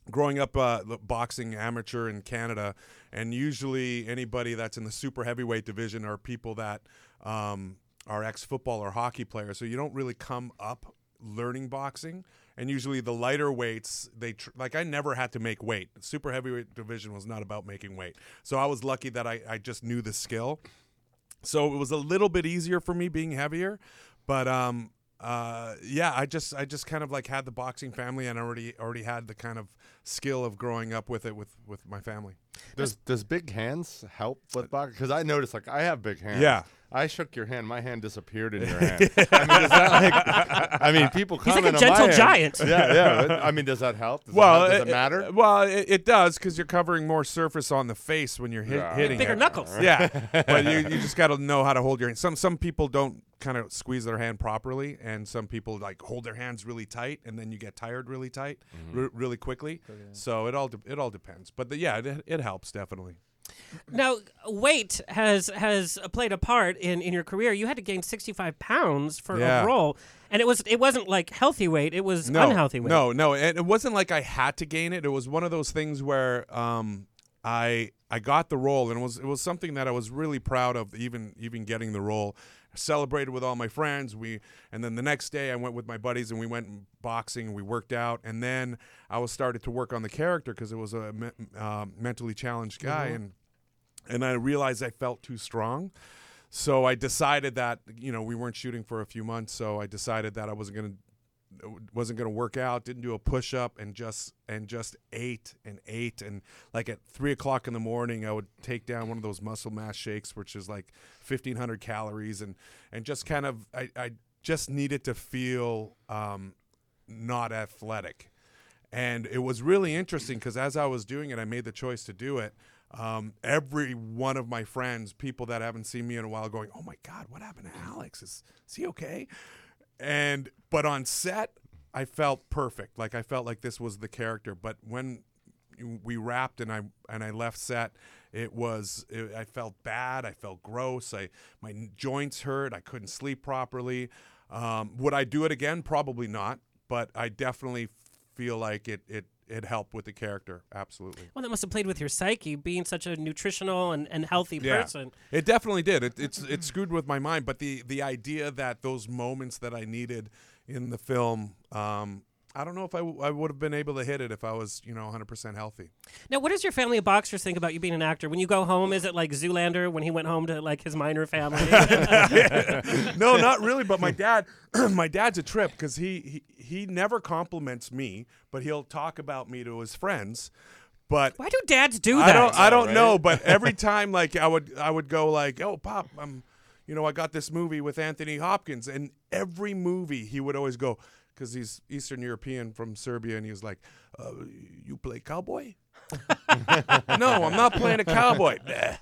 Growing up uh, boxing amateur in Canada, and usually anybody that's in the super heavyweight division are people that um, are ex football or hockey players. So you don't really come up learning boxing. And usually the lighter weights, they tr- like I never had to make weight. Super heavyweight division was not about making weight. So I was lucky that I, I just knew the skill. So it was a little bit easier for me being heavier, but um, uh, yeah, I just I just kind of like had the boxing family and already already had the kind of skill of growing up with it with with my family. Does does big hands help with boxing? Because I noticed, like, I have big hands. Yeah. I shook your hand. My hand disappeared in your hand. I mean, is that like? I mean, people He's like a comment on my gentle giant. Yeah, yeah. I mean, does that help? Does well, it, help? does it, matter? well, it, it does because you're covering more surface on the face when you're hit, Yeah. hitting Bigger it. knuckles. Yeah, but you, you just got to know how to hold your hand. Some some people don't kind of squeeze their hand properly, and some people like hold their hands really tight, and then you get tired really tight, Mm-hmm. re- really quickly. So it all de- it all depends. But the, yeah, it, it helps definitely. Now, weight has has played a part in, in your career. You had to gain 65 pounds for Yeah. a role, and it was it wasn't like healthy weight; it was no, unhealthy weight. No, no, and it wasn't like I had to gain it. It was one of those things where um, I I got the role, and it was it was something that I was really proud of. Even even getting the role, I celebrated with all my friends. We and then the next day I went with my buddies and we went boxing. and We worked out, and then I was started to work on the character because it was a me- uh, mentally challenged guy, Mhm. and and I realized I felt too strong. So I decided that you know we weren't shooting for a few months, so I decided that I wasn't gonna wasn't gonna work out. Didn't do a push up and just and just ate and ate and like at three o'clock in the morning I would take down one of those muscle mass shakes, which is like fifteen hundred calories, and and just kind of I, I just needed to feel um, not athletic. And it was really interesting because as I was doing it, I made the choice to do it. Um, every one of my friends, people that haven't seen me in a while, going, "Oh my God, what happened to Alex? Is, is he okay?" And but on set, I felt perfect. Like I felt like this was the character. But when we wrapped and I and I left set, it was it, I felt bad. I felt gross. I my joints hurt. I couldn't sleep properly. Um, would I do it again? Probably not. But I definitely feel like it it it helped with the character. Absolutely. Well, that must have played with your psyche, being such a nutritional and, and healthy person. It definitely did. It, it's it screwed with my mind, but the the idea that those moments that I needed in the film, um, I don't know if I, w- I would have been able to hit it if I was you know 100 percent healthy. Now, what does your family of boxers think about you being an actor? When you go home, is it like Zoolander when he went home to like his minor family? no, not really. But my dad, my dad's a trip because he, he he never compliments me, but he'll talk about me to his friends. But why do dads do I that? don't I don't Right? know. But every time, like I would I would go like, oh pop, I'm, you know, I got this movie with Anthony Hopkins, and every movie he would always go because he's Eastern European from Serbia, and he was like, uh, you play cowboy? no, I'm not playing a cowboy. Nah.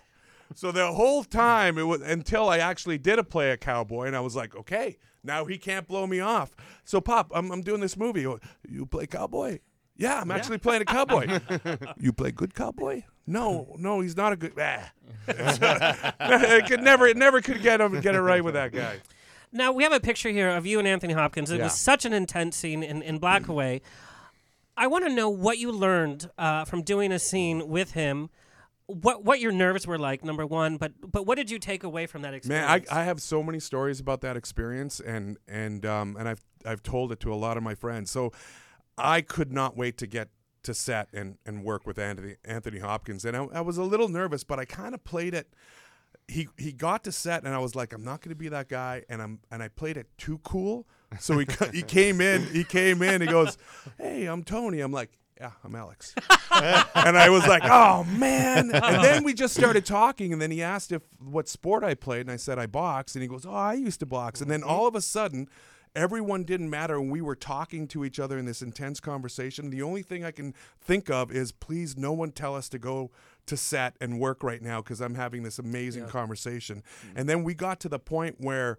So the whole time it was until I actually did a play a cowboy, and I was like, okay, now he can't blow me off. So Pop, I'm, I'm doing this movie. You play cowboy? Yeah, I'm actually playing a cowboy. you play good cowboy? No, no, he's not a good. Ah. it could never, it never could get him get it right with that guy. Now we have a picture here of you and Anthony Hopkins. It Yeah. was such an intense scene in, in Blackway. I want to know what you learned uh, from doing a scene with him. What what your nerves were like, number one, but but what did you take away from that Man, experience? I, I have so many stories about that experience, and and um and I've I've told it to a lot of my friends. So I could not wait to get to set and and work with Anthony Anthony Hopkins, and I, I was a little nervous, but I kind of played it. He he got to set, and I was like, I'm not going to be that guy, and I'm and I played it too cool. So he he came in, he came in, he goes, Hey, I'm Tony. I'm like. Yeah, I'm Alex. and I was like, oh man. And then we just started talking, and then he asked if what sport I played, and I said I box, and he goes, oh, I used to box. And then mm-hmm. all of a sudden, everyone didn't matter, and we were talking to each other in this intense conversation. The only thing I can think of is, please, no one tell us to go to set and work right now because I'm having this amazing conversation. And then we got to the point where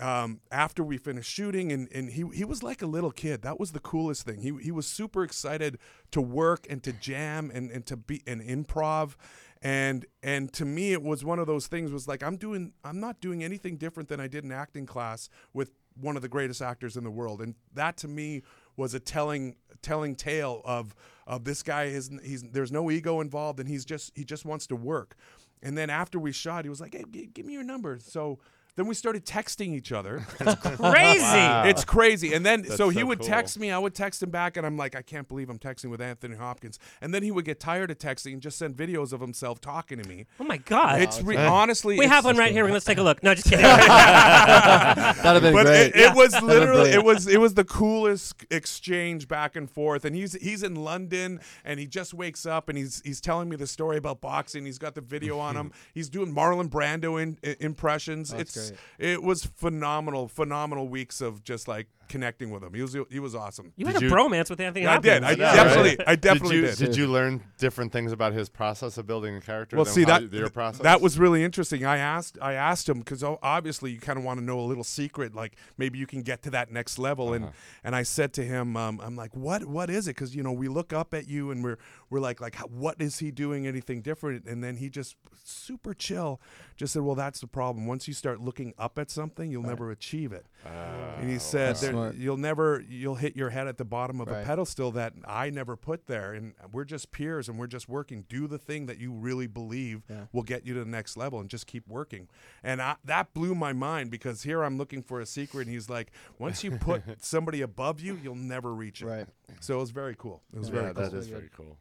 um, after we finished shooting, and, and he, he was like a little kid. That was the coolest thing. He, he was super excited to work and to jam and, and to be an improv. And and to me, it was one of those things. Was like I'm doing. I'm not doing anything different than I did in acting class with one of the greatest actors in the world. And that to me was a telling telling tale of of this guy is he's there's no ego involved, and he's just he just wants to work. And then after we shot, he was like, "Hey, give me your number." So Then we started texting each other. It's crazy. Wow. It's crazy. And then That's so he so would cool. text me, I would text him back, and I'm like, I can't believe I'm texting with Anthony Hopkins. And then he would get tired of texting and just send videos of himself talking to me. Oh my God. It's re- honestly We it's- have one right here. Let's take a look. No, just kidding. That'd have been but great. It, it was That'd have been literally it was it was the coolest exchange back and forth. And he's he's in London and he just wakes up and he's he's telling me the story about boxing. He's got the video on him. He's doing Marlon Brando in, i- impressions. That's it's great. It was phenomenal, phenomenal weeks of just like connecting with him. He was he was awesome. You had a bromance with Anthony I did. I Yeah, definitely right? I definitely did. You, did. Did you learn different things about his process of building a character? Well, than see how that your process. that was really interesting. I asked I asked him because obviously you kind of want to know a little secret, like maybe you can get to that next level. And and I said to him, um, I'm like, what what is it? Because you know we look up at you and we're we're like like how, what is he doing anything different? And then he just super chill, just said, well that's the problem. Once you start looking up at something, you'll never achieve it. and he said, That's there- smart. you'll never you'll hit your head at the bottom of a Right. pedestal that I never put there, and we're just peers and we're just working. Do the thing that you really believe Yeah. will get you to the next level, and just keep working. And I, that blew my mind because here I'm looking for a secret, and he's like, once you put somebody above you, you'll never reach it. Right. So it was very cool. It was yeah, very cool. that is very cool.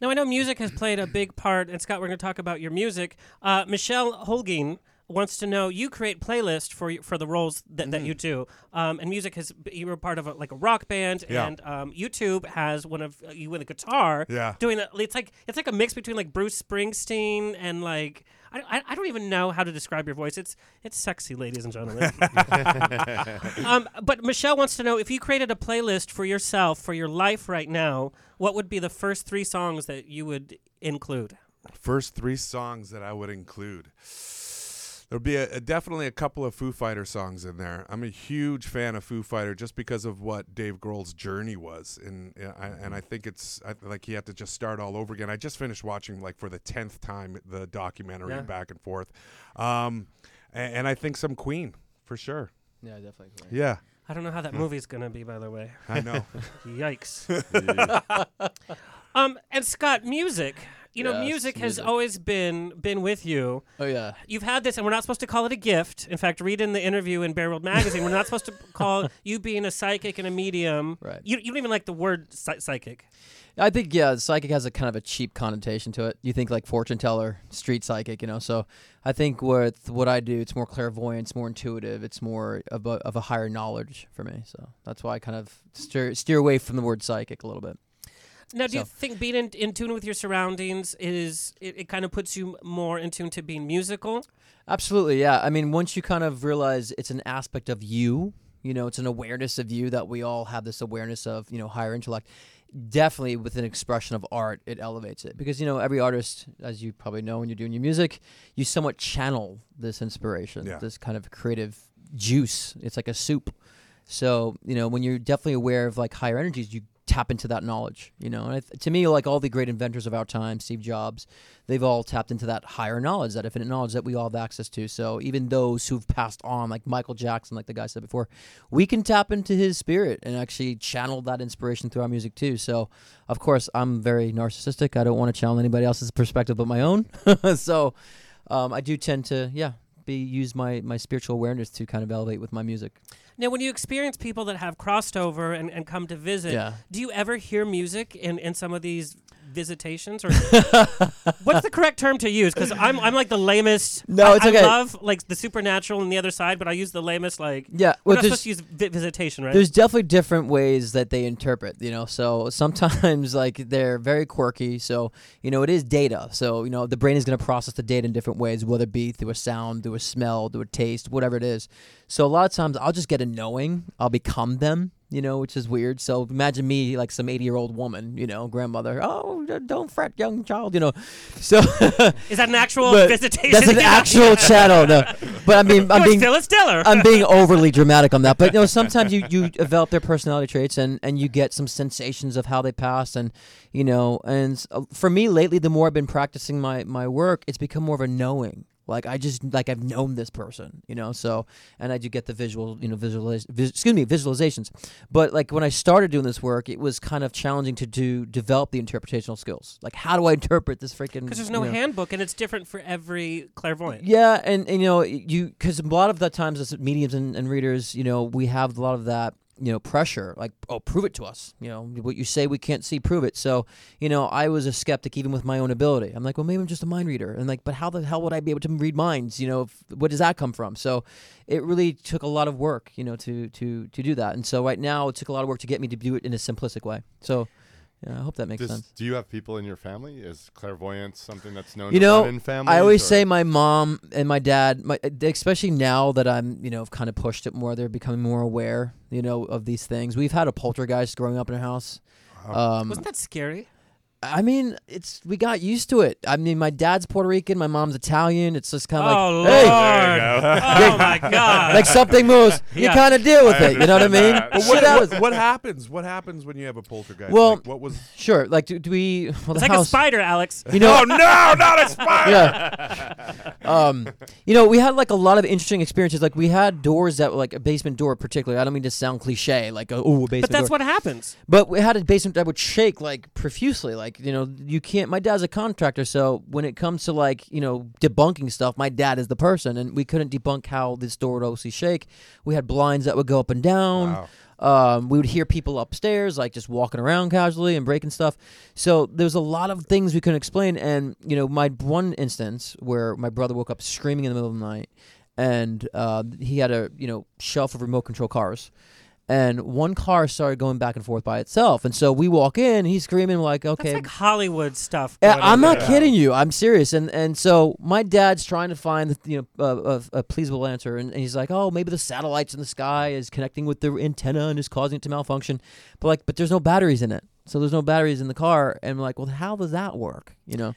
Now I know music has played a big part, and Scott, we're going to talk about your music. Uh, Michelle Holguin wants to know you create playlists for for the roles that, that you do, um, and music has you were part of a, like a rock band, Yeah. and um, YouTube has one of uh, you with a guitar, Yeah. doing a, it's like it's like a mix between like Bruce Springsteen and like. I, I, I don't even know how to describe your voice. It's it's sexy, ladies and gentlemen. um, but Michelle wants to know if you created a playlist for yourself for your life right now, what would be the first three songs that you would include? First three songs that I would include. There'll be a, a- definitely a couple of Foo Fighter songs in there. I'm a huge fan of Foo Fighter just because of what Dave Grohl's journey was, and uh, I, and I think it's I, like he had to just start all over again. I just finished watching like for the tenth time the documentary Yeah. back and forth, um, and, and I think some Queen for sure. Yeah, definitely. Yeah, I don't know how that movie's gonna be, by the way. I know. Yikes. um, and Scott, music. You know, Yes, music has music. always been been with you. Oh yeah. You've had this, and we're not supposed to call it a gift. In fact, read in the interview in Bear World magazine, we're not supposed to call you being a psychic and a medium. Right. You, you don't even like the word psy- psychic. I think yeah, psychic has a kind of a cheap connotation to it. You think like fortune teller, street psychic, you know. So I think with what I do, it's more clairvoyant, it's more intuitive, it's more of a, of a higher knowledge for me. So that's why I kind of steer steer away from the word psychic a little bit. Now, do you think being in, in tune with your surroundings is it, it kind of puts you more in tune to being musical? Absolutely, yeah. I mean, once you kind of realize it's an aspect of you, you know, it's an awareness of you that we all have this awareness of, you know, higher intellect. Definitely with an expression of art, it elevates it because you know every artist, as you probably know when you're doing your music, you somewhat channel this inspiration, Yeah. this kind of creative juice. It's like a soup. So you know when you're definitely aware of like higher energies, you tap into that knowledge. You know, and to me, like all the great inventors of our time, Steve Jobs, they've all tapped into that higher knowledge, that infinite knowledge that we all have access to. So even those who've passed on, like Michael Jackson, like the guy said before, we can tap into his spirit and actually channel that inspiration through our music too. So of course, I'm very narcissistic. I don't want to channel anybody else's perspective but my own. so um, I do tend to, yeah, be use my my spiritual awareness to kind of elevate with my music. Now, when you experience people that have crossed over and, and come to visit, Yeah. do you ever hear music in, in some of these visitations? Or what's the correct term to use? Because I'm, I'm like the lamest. No, I, it's I okay. love like the supernatural and the other side, but I use the lamest like. Yeah, we're not supposed to use vi- visitation, right? There's definitely different ways that they interpret, you know. So sometimes like they're very quirky. So, you know, it is data. So, you know, the brain is going to process the data in different ways, whether it be through a sound, through a smell, through a taste, whatever it is. So a lot of times I'll just get a knowing, I'll become them, you know, which is weird. So imagine me like some 80-year-old woman, you know, grandmother, "Oh, don't fret, young child," you know. So Is that an actual visitation? That's an actual channel. No. But I mean, I'm being still a Stiller. I'm being overly dramatic on that. But you know, sometimes you, you develop their personality traits and, and you get some sensations of how they pass and you know, and uh, for me lately the more I've been practicing my my work, it's become more of a knowing. Like I just like I've known this person, you know. So and I do get the visual, you know, visualiz- vis- excuse me, visualizations. But like when I started doing this work, it was kind of challenging to do develop the interpretational skills. Like how do I interpret this freaking? Because there's no you know, handbook and it's different for every clairvoyant. yeah, and, and you know, you because a lot of the times as mediums and, and readers, you know, we have a lot of that, you know, pressure. Like, oh, prove it to us. You know, what you say we can't see, prove it. So, you know, I was a skeptic even with my own ability. I'm like, well, maybe I'm just a mind reader. And like, but how the hell would I be able to read minds? You know, if, what does that come from? So, it really took a lot of work, you know, to to to do that. And so right now, it took a lot of work to get me to do it in a simplistic way. So. Yeah, I hope that makes Does- sense. Do you have people in your family? Is clairvoyance something that's known you know, in families? I always or- say my mom and my dad, my, especially now that I'm, you know, kind of pushed it more. They're becoming more aware, you know, of these things. We've had a poltergeist growing up in our house. Um, Wasn't that scary? I mean, it's we got used to it. I mean, my dad's Puerto Rican, my mom's Italian. It's just kind of Oh, like, hey, Lord. There you go. Oh, my God. like something moves, you kind of deal with I it. You know what I mean? But what, happens. what, what happens? What happens when you have a poltergeist? Well, Like, what was? sure. Like, do, do we? Well, It's the like house, a spider, Alex. You know, Oh, no, not a spider! yeah. Um, you know, we had like a lot of interesting experiences. Like we had doors that were like a basement door, particularly. I don't mean to sound cliche, like oh, a basement. But that's door. what happens. But we had a basement that would shake like profusely. Like you know, you can't. My dad's a contractor, so when it comes to like you know debunking stuff, my dad is the person, and we couldn't debunk how this door would obviously shake. We had blinds that would go up and down. Um, we would hear people upstairs, like just walking around casually and breaking stuff. So there's a lot of things we couldn't explain. And you know, my one instance where my brother woke up screaming in the middle of the night, and uh, he had a you know shelf of remote control cars. And one car started going back and forth by itself, and so we walk in. He's screaming like, "Okay, That's like Hollywood stuff. going I'm on not there. kidding you. I'm serious. And and so my dad's trying to find you know a, a, a pleasable answer, and, and he's like, oh, maybe the satellites in the sky is connecting with the antenna and is causing it to malfunction. But like, but there's no batteries in it, so there's no batteries in the car. And I'm like, well, how does that work? You know.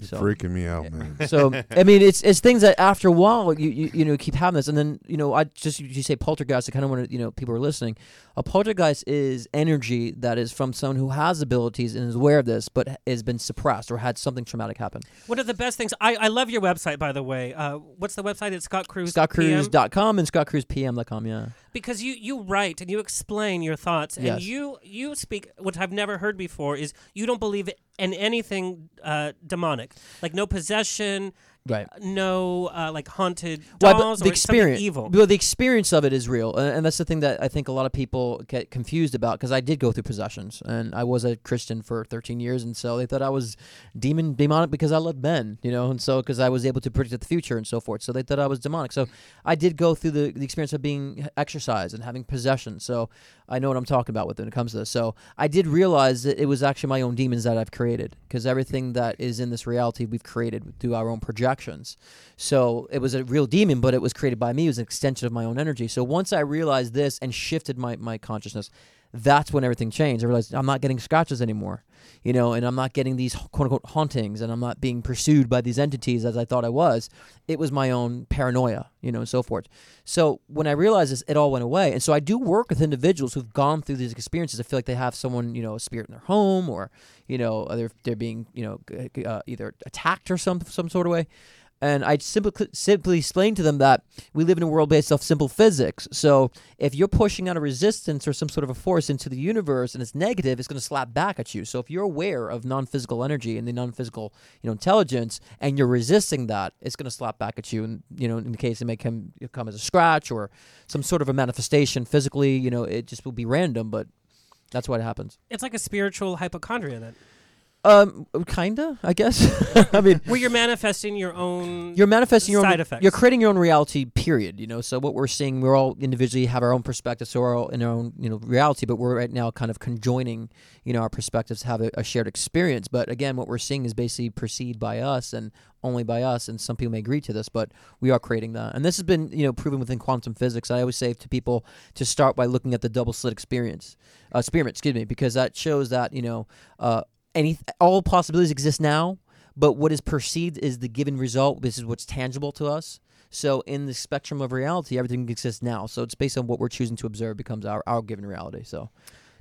You're freaking me out, man. So I mean, it's it's things that after a while you you, you know keep having this, and then you know I just you say poltergeist. I kind of want to you know people are listening. A poltergeist is energy that is from someone who has abilities and is aware of this, but has been suppressed or had something traumatic happen. One of the best things. I, I love your website, by the way. Uh, what's the website? It's Scott Cruz. ScottCruz.com and ScottCruzPM.com. Yeah. because you you write and you explain your thoughts and Yes. you you speak what I've never heard before is you don't believe in anything uh, demonic like no possession Right. no uh, like haunted Well, dolls the or experience, evil Well, the experience of it is real, and, and that's the thing that I think a lot of people get confused about. Because I did go through possessions, and I was a Christian for 13 years, and so they thought I was demon demonic because I loved men, you know, and so because I was able to predict the future and so forth. So they thought I was demonic. So I did go through the, the experience of being exorcised and having possession. So I know what I'm talking about when it comes to this. So I did realize that it was actually my own demons that I've created, because everything that is in this reality we've created through our own projections. So it was a real demon, but it was created by me. It was an extension of my own energy. So once I realized this and shifted my, my consciousness, that's when everything changed. I realized I'm not getting scratches anymore, you know, and I'm not getting these quote unquote hauntings and I'm not being pursued by these entities as I thought I was. It was my own paranoia, you know, and so forth. So when I realized this, it all went away. And so I do work with individuals who've gone through these experiences. I feel like they have someone, you know, a spirit in their home or, you know, they're, they're being, you know, uh, either attacked or some, some sort of way. And I simply simply explain to them that we live in a world based off simple physics. So if you're pushing out a resistance or some sort of a force into the universe and it's negative, it's going to slap back at you. So if you're aware of non-physical energy and the non-physical, you know, intelligence, and you're resisting that, it's going to slap back at you. And you know, in the case it may come come as a scratch or some sort of a manifestation physically. You know, it just will be random, but that's what happens. it's like a spiritual hypochondria then Um, kinda, I guess. I mean, where you're manifesting your own you're manifesting your side own, effects You're creating your own reality. Period. You know. So what we're seeing, we're all individually have our own perspectives, so we're all in our own you know reality. But we're right now kind of conjoining, you know, our perspectives to have a, a shared experience. But again, what we're seeing is basically perceived by us and only by us. And some people may agree to this, but we are creating that. And this has been you know proven within quantum physics. I always say to people to start by looking at the double slit experience, uh, experiment, excuse me, because that shows that you know. Uh, any all possibilities exist now, but what is perceived is the given result. This is what's tangible to us. So in the spectrum of reality, everything exists now. So it's based on what we're choosing to observe becomes our, our given reality. So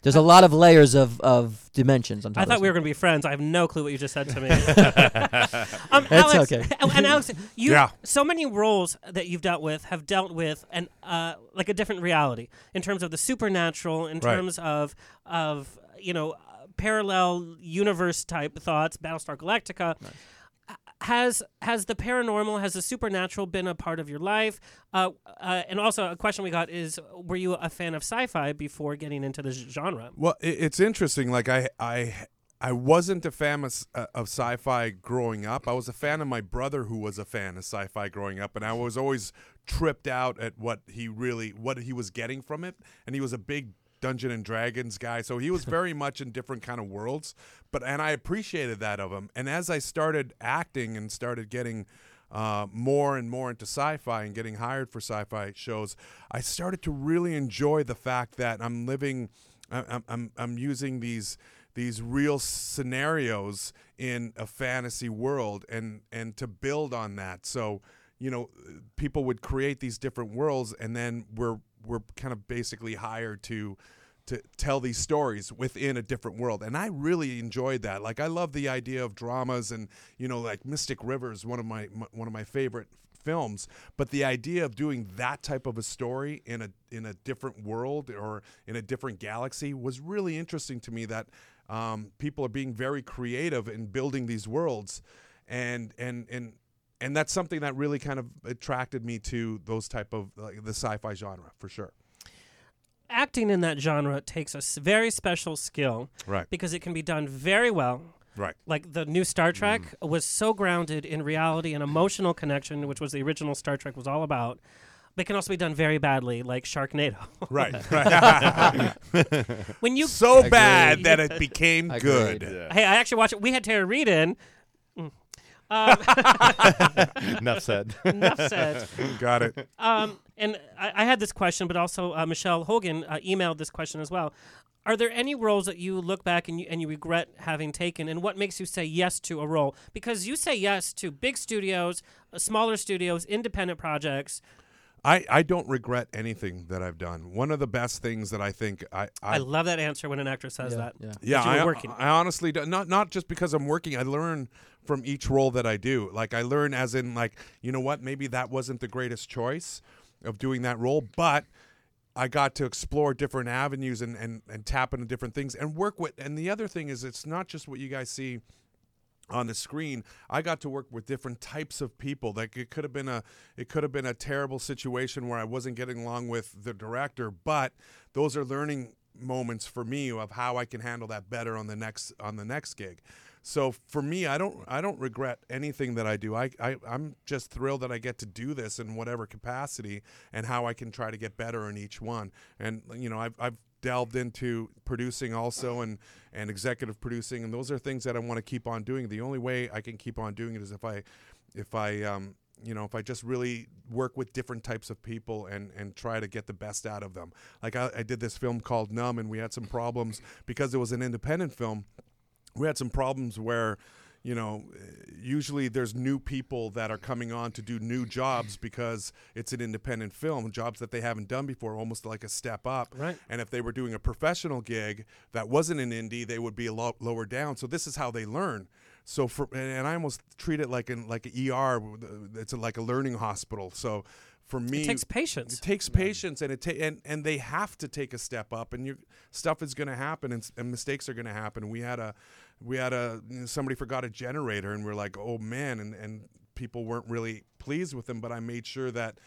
There's a lot of layers of, of dimensions on top. I of thought we were going to be friends. I have no clue what you just said to me. um, It's Alex, okay. and Alex, you Yeah. so many roles that you've dealt with have dealt with an uh, like a different reality in terms of the supernatural, in Right. terms of of you know parallel universe type thoughts, Battlestar Galactica. Has has the paranormal, has the supernatural been a part of your life? Uh, uh, and also, a question we got is: Were you a fan of sci-fi before getting into this genre? Well, it's interesting. Like I, I, I wasn't a fan of, uh, of sci-fi growing up. I was a fan of my brother, who was a fan of sci-fi growing up, and I was always tripped out at what he really, what he was getting from it. And he was a big Dungeon and Dragons guy, so he was very much in different kind of worlds. But and I appreciated that of him. And as I started acting and started getting uh, more and more into sci-fi and getting hired for sci-fi shows, I started to really enjoy the fact that I'm living, I'm, I'm, I'm using these these real scenarios in a fantasy world and and to build on that. So you know, people would create these different worlds, and then we're we're kind of basically hired to to tell these stories within a different world. And i really enjoyed that. Like i love the idea of dramas and you know like mystic rivers one of my, my one of my favorite films. But the idea of doing that type of a story in a in a different world or in a different galaxy was really interesting to me that um, people are being very creative in building these worlds. And and and and that's something that really kind of attracted me to those type of like, the sci-fi genre for sure acting in that genre takes a very special skill, Right. Because it can be done very well. Right. Like the new Star mm-hmm. Trek was so grounded in reality and emotional connection, which was the original Star Trek was all about. But it can also be done very badly, like Sharknado. Right. right. when you so bad that it became good. Hey, I actually watched it. We had Tara Reid in. Um, Enough said. Enough said. Got it. Um, and I, I had this question, but also uh, Michelle Hogan uh, emailed this question as well. Are there any roles that you look back and you, and you regret having taken, and what makes you say yes to a role? Because you say yes to big studios, uh, smaller studios, independent projects. I, I don't regret anything that I've done. One of the best things that I think I I, love that answer when an actor says Yeah, that. yeah. Yeah, you were I, working. I honestly do, not not just because I'm working. I learn from each role that I do. Like I learn as in like you know what, maybe that wasn't the greatest choice of doing that role, but I got to explore different avenues and and and tap into different things and work with. And the other thing is, it's not just what you guys see on the screen i got to work with different types of people. Like it could have been a it could have been a terrible situation where i wasn't getting along with the director but those are learning moments for me of how i can handle that better on the next on the next gig. So for me i don't i don't regret anything that i do. I, I i'm just thrilled that i get to do this in whatever capacity and how i can try to get better in each one. And you know i've, I've delved into producing also and and executive producing and those are things that I want to keep on doing. The only way I can keep on doing it is if I if I um you know if I just really work with different types of people and and try to get the best out of them. Like I, I did this film called Numb and we had some problems because it was an independent film. We had some problems where you know, usually there's new people that are coming on to do new jobs because it's an independent film, jobs that they haven't done before, almost like a step up. Right. And if they were doing a professional gig that wasn't an indie, they would be a lot lower down. So this is how they learn. So for and I almost treat it like an like an ER. It's a, like a learning hospital. So for me, It takes patience. It takes patience, and it ta- and and they have to take a step up, and your stuff is going to happen, and, and mistakes are going to happen. We had a we had a you know, somebody forgot a generator, and we're like, oh man, and and people weren't really pleased with him. But I made sure that.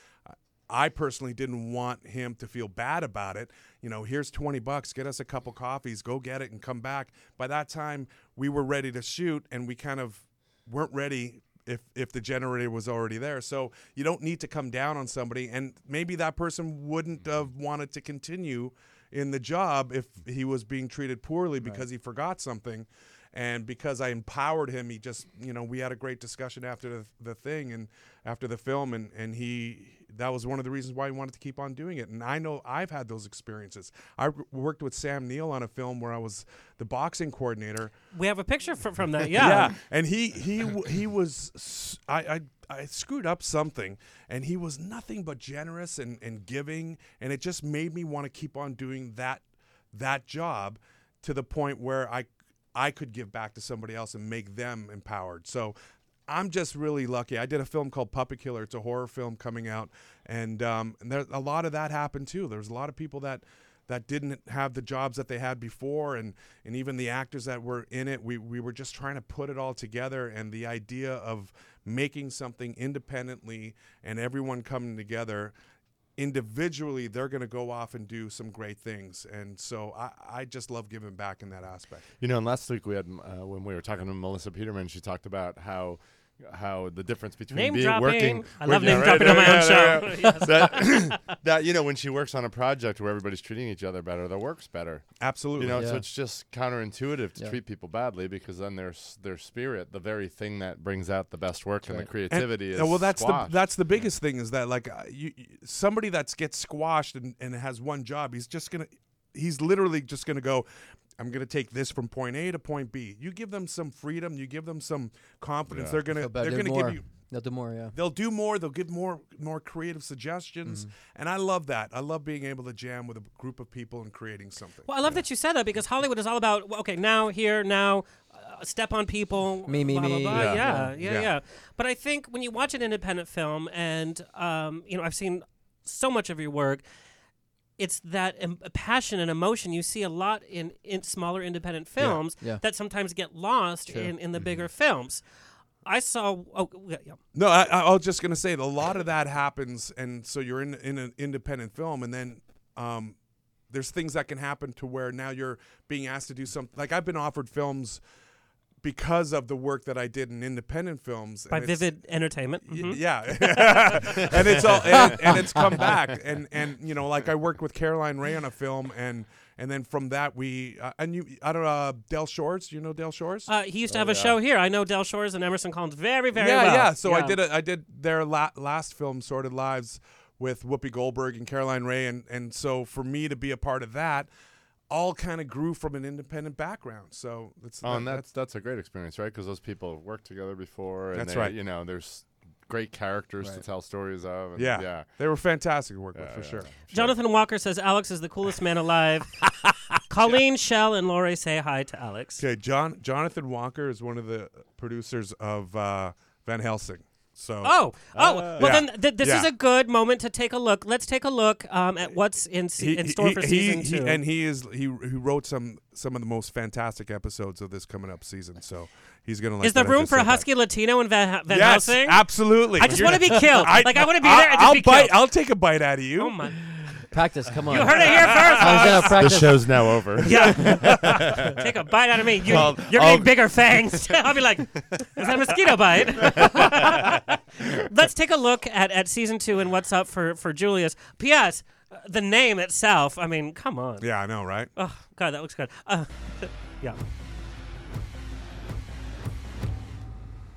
I personally didn't want him to feel bad about it. You know, here's 20 bucks, get us a couple coffees, go get it and come back. By that time, we were ready to shoot and we kind of weren't ready if if the generator was already there. So you don't need to come down on somebody and maybe that person wouldn't mm-hmm. have wanted to continue in the job if he was being treated poorly because he forgot something. And because I empowered him, he just, you know, we had a great discussion after the, the thing and after the film, and, and he, that was one of the reasons why he wanted to keep on doing it. And I know I've had those experiences. I worked with Sam Neill on a film where I was the boxing coordinator. We have a picture from, from that. Yeah. yeah. And he he he was I I screwed up something and he was nothing but generous and, and giving and it just made me want to keep on doing that that job to the point where I I could give back to somebody else and make them empowered. So I'm just really lucky. I did a film called Puppet Killer. It's a horror film coming out, and um, and there a lot of that happened too. There's a lot of people that that didn't have the jobs that they had before, and and even the actors that were in it. We we were just trying to put it all together, and the idea of making something independently and everyone coming together individually they're going to go off and do some great things and so I, I just love giving back in that aspect You know, and last week we had uh, when we were talking to Melissa Peterman, she talked about how how the difference between Name being dropping. working. I love yeah, name right, dropping on yeah, my own yeah, show. that, that you know when she works on a project where everybody's treating each other better, the work's better. Absolutely. You know, so it's just counterintuitive to Yeah. treat people badly because then their their spirit, the very thing that brings out the best work and the right. creativity, is And- well that's squashed. the that's the biggest thing is that like uh, you, you- somebody that gets squashed and, and has one job he's just gonna he's literally just gonna go i'm gonna take this from point a to point b you give them some freedom you give them some confidence Yeah. they're gonna Feel better, they're gonna give you They'll do more, yeah. they'll do more they'll give more more creative suggestions Mm-hmm. and i love that i love being able to jam with a group of people and creating something Well, I love that you said that because Hollywood is all about okay, now here, now, uh, step on people, Me, me, blah, blah, me. blah. Yeah. Yeah, yeah, yeah, Yeah. But I think when you watch an independent film, and um, you know, I've seen so much of your work. It's that em- passion and emotion you see a lot in, in smaller independent films Yeah. that sometimes get lost Sure. in, in the Mm-hmm. bigger films. I saw. Oh, yeah, yeah. No, I, I I was just gonna say a lot of that happens, and so you're in in an independent film, and then um, there's things that can happen to where now you're being asked to do something. Like I've been offered films because of the work that I did in independent films. by and Vivid Entertainment. Y- Mhm. Yeah, and it's all and, and it's come back, and and you know, like I worked with Caroline Rhea on a film, and and then from that we uh, and you I don't know uh, Del Shores. Do you know Del Shores? Uh, he used to have a show here. I know Del Shores and Emerson Collins very, very well. yeah, well. yeah. So I did a, I did their la- last film, Sordid Lives, with Whoopi Goldberg and Caroline Rhea, and and so for me to be a part of that, all kind of grew from an independent background. So it's Oh, and that's that's a great experience, right? Because those people have worked together before. And That's they- right. You know, there's great characters to tell stories of. And yeah, yeah. they were fantastic to work with for yeah, sure. yeah. Jonathan Walker says Alex is the coolest man alive. Colleen, Shell, and Laurie say hi to Alex. Okay, John Jonathan Walker is one of the producers of uh, Van Helsing. So Oh, oh. well, Yeah. then th- this is a good moment to take a look. Let's take a look um, at what's in, se- in store for season he- two. and he is he he wrote some some of the most fantastic episodes of this coming up season. So he's gonna like. is there room for a said that. husky Latino in Van, Van yes, Helsing? absolutely. I just want to be killed. I- like I want to be I'll- there and just I'll bite. killed. I'll take a bite out of you. Oh my! Practice, come on. You heard it here first. I was gonna practice. The show's now over. Yeah. Take a bite out of me. You, Well, you're I'll- getting bigger fangs. I'll be like, is that a mosquito bite? Let's take a look at, at season two and what's up for, for Julius. P.S. uh, The name itself, I mean, come on. Yeah, I know, right? Oh, God, that looks good. Uh, yeah.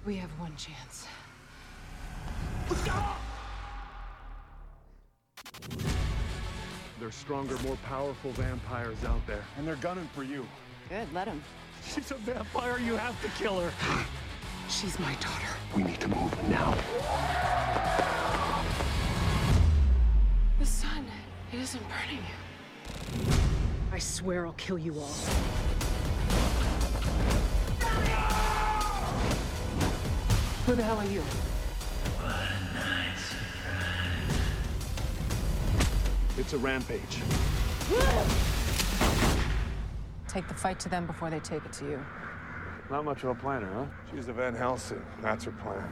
We have one chance. There's stronger, more powerful vampires out there, and they're gunning for you. Good, let him. She's a vampire. You have to kill her. She's my daughter. We need to move now. The sun, it isn't burning you. I swear I'll kill you all. Who the hell are you? It's a rampage. Take the fight to them before they take it to you. Not much of a planner, huh? She's a Van Helsing. That's her plan.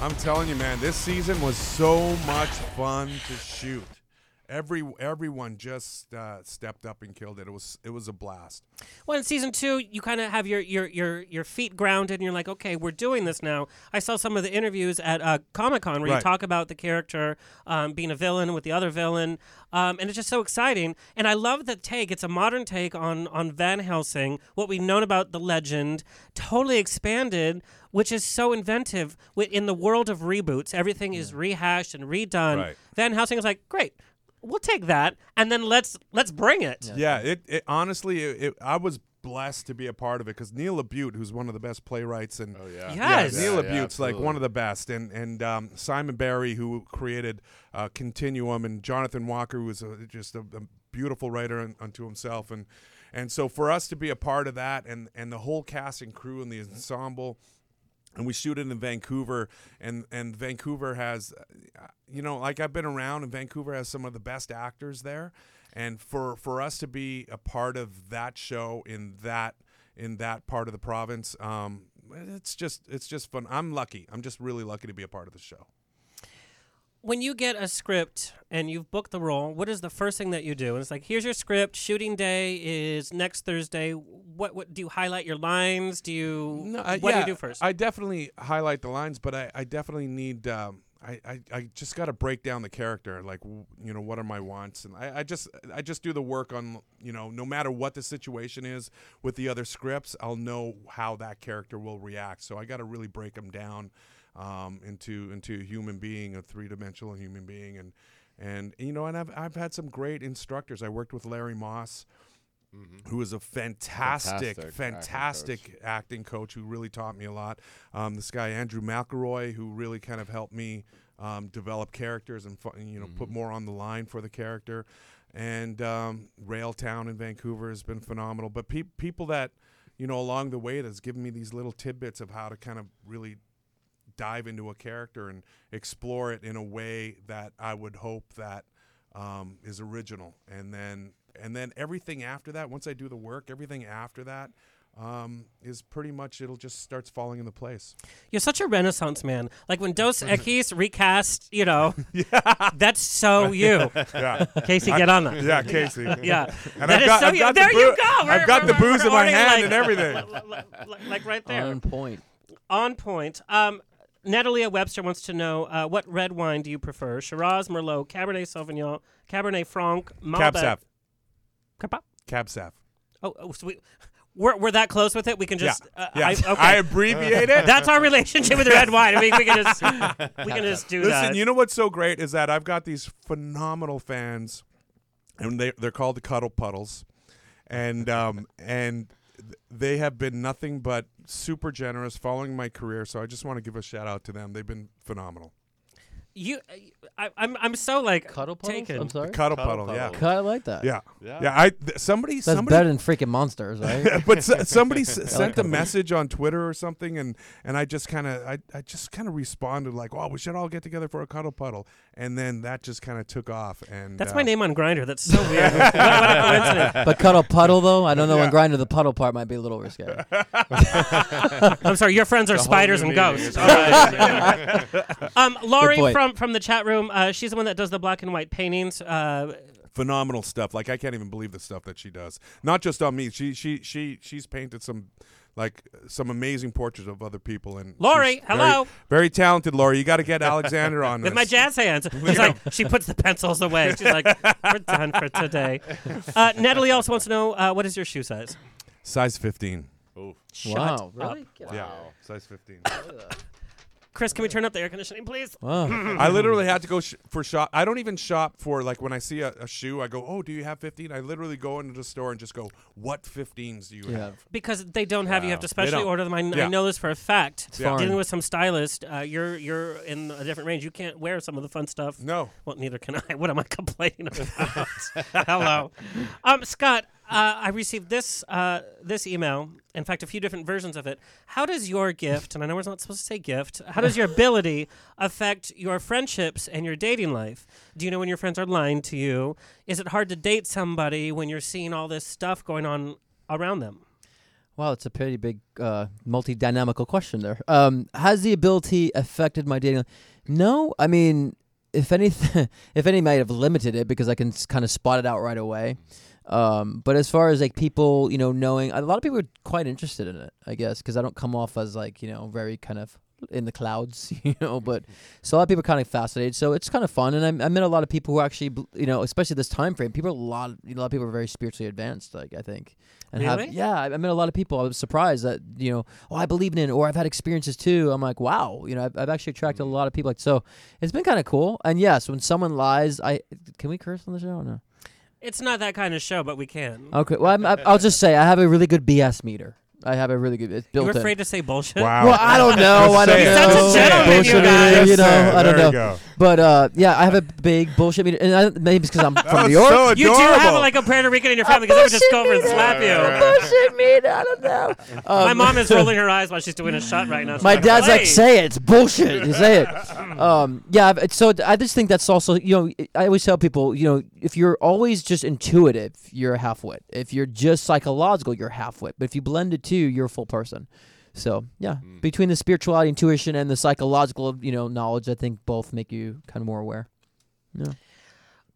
I'm telling you, man, this season was so much fun to shoot. Every everyone just uh, stepped up and killed it. It was it was a blast. Well, in season two, you kind of have your, your your your feet grounded, and you're like, okay, we're doing this now. I saw some of the interviews at uh, Comic Con where you talk about the character um, being a villain with the other villain, um, and it's just so exciting. And I love the take. It's a modern take on on Van Helsing, what we've known about the legend, totally expanded, which is so inventive. In the world of reboots, everything is rehashed and redone. Right. Van Helsing is like, great. We'll take that, and then let's let's bring it. Yeah, it, it honestly, it, it, I was blessed to be a part of it because Neil LaBute, who's one of the best playwrights, and Oh, yeah. Yes. Neil Yeah, LaBute's yeah, like one of the best, and and um, Simon Barry, who created uh, Continuum, and Jonathan Walker, who was a, just a, a beautiful writer un, unto himself, and and so for us to be a part of that, and and the whole cast and crew and the ensemble and we shoot it in Vancouver and and Vancouver has you know like I've been around and Vancouver has some of the best actors there. And for for us to be a part of that show in that in that part of the province um it's just it's just fun. I'm lucky. I'm just really lucky to be a part of the show when you get a script and you've booked the role, what is the first thing that you do? And it's like, here's your script. Shooting day is next Thursday. What what do you highlight your lines? Do you No, I- what yeah, do you do first? I definitely highlight the lines, but I, I definitely need. Um, I, I, I just got to break down the character. Like, you know, what are my wants? And I, I just I just do the work on. You know, no matter what the situation is with the other scripts, I'll know how that character will react. So I got to really break them down um, into into a human being, a three dimensional human being, and and you know, and I've I've had some great instructors. I worked with Larry Moss who is a fantastic, Fantastic fantastic, acting acting, coach. who really taught me a lot. Um, this guy Andrew McIlroy, who really kind of helped me um, develop characters and you know put more on the line for the character. And um, Railtown in Vancouver has been phenomenal. But pe- people that you know along the way that's given me these little tidbits of how to kind of really dive into a character and explore it in a way that I would hope that um, is original, and then and then everything after that, once I do the work, everything after that um, is pretty much it'll just starts falling into place. You're such a renaissance man. Like when Dos Equis recast, you know, that's so you. Yeah. Casey, get on that. Yeah, Casey. yeah. And That I've is got- so I've you. got the there you boo- go. I've We're- got the booze in my hand like- and everything. like, like right there. On point. On point. Um, Natalia Webster wants to know uh, what red wine do you prefer? Shiraz, Merlot, Cabernet Sauvignon, Cabernet Franc, Malbec. Cab Sav. Cab- Cab Sav. Oh, oh so we, we're, we're that close with it. We can just. Yeah. Uh, Yeah. I, okay. I abbreviate it. That's our relationship with red wine. I mean, we can just we can just do Listen, that. Listen, you know what's so great is that I've got these phenomenal fans, and they they're called the Cuddle Puddles, and um and they have been nothing but super generous following my career. So I just want to give a shout out to them. They've been phenomenal. You, I, I'm I'm so like Cuddle puddles? taken. I'm sorry? Cuddle, Cuddle puddle, yeah, puddle. Cut, I like that. yeah, Yeah. yeah. I th- somebody That's somebody better than freaking monsters, right? but s- somebody s- sent a message on Twitter or something, and and I just kind of I, I just kind of responded like, "Oh, we should all get together for a cuddle puddle," and then that just kind of took off. And That's uh, my name on Grindr. That's so weird. what, what a coincidence. but cuddle puddle though, I don't know. Yeah. When Grindr the puddle part might be a little risque. I'm sorry, your friends are The spiders and ghosts. All right. um, Laurie point. from from the chat room, uh, she's the one that does the black and white paintings. Uh, phenomenal stuff. Like I can't even believe the stuff that she does. Not just on me. She she she she's painted some like some amazing portraits of other people. And Laurie, she's very- hello. very, talented, Laurie. You got to get Alexander on with this. my jazz hands. It's like she puts the pencils away. She's like, "We're done for today." Uh, Natalie also wants to know uh, what is your shoe size? Size fifteen. Oh, Shut wow, up. really? Yeah, size fifteen. Chris, can we turn up the air conditioning, please? Wow. I literally had to go sh- for shop. I don't even shop for like when I see a, a shoe. I go, "Oh, do you have 15?" I literally go into the store and just go, "What 15s do you Yeah. have?" Because they don't have, you have to They specially don't. order them. I, kn- I Yeah. know this for a fact. Yeah. foreign. Dealing with some stylist, uh, you're you're in a different range. You can't wear some of the fun stuff. No. Well, neither can I. What am I complaining about? Hello, um, Scott. Uh, I received this uh, this email. In fact, a few different versions of it. How does your gift, and I know we're not supposed to say gift, how does your ability affect your friendships and your dating life? Do you know when your friends are lying to you? Is it hard to date somebody when you're seeing all this stuff going on around them? Wow, it's a pretty big, uh, multi-dynamical question there. Um, has the ability affected my dating? No, I mean, if anything, if any, might have limited it because I can kind of spot it out right away. Um, but as far as like people, you know, knowing, a lot of people are quite interested in it, I guess, because I don't come off as like you know very kind of in the clouds, you know. But so a lot of people are kind of fascinated. So it's kind of fun, and I, I met a lot of people who actually, you know, especially this time frame. People, are a lot, a lot of people are very spiritually advanced. Like I think, and Really? have yeah, I, I met a lot of people. I was surprised that you know, oh, I believe in it, or I've had experiences too. I'm like, wow, you know, I've, I've actually attracted a lot of people. Like so, it's been kind of cool. And yes, when someone lies, I can we curse on the show or no? It's not that kind of show, but we can. Okay. Well, I, I'll just say I have a really good BS meter. I have a really good. It's built You're in. afraid to say bullshit. Wow. Well, I don't know. I don't He's know. such a gentleman, bullshit you guys. meter, you know, Yes, I don't there know. you go. But uh, yeah, I have a big bullshit meter, and I, maybe it's because I'm from was New York. so You do have like a Puerto Rican in your family because they would just go over and slap you. bullshit meter. I don't know. My Um, mom is rolling her eyes while she's doing a shot right now. She's My dad's like, "Hey." say it. It's bullshit. You say it. Um, yeah. but- So I just think that's also, you know, I always tell people, you know, if you're always just intuitive, you're a half-wit. If you're just psychological, you're half-wit. But if you blend the two, you're a full person. So yeah, between the spirituality, intuition, and the psychological, you know, knowledge, I think both make you kind of more aware. Yeah.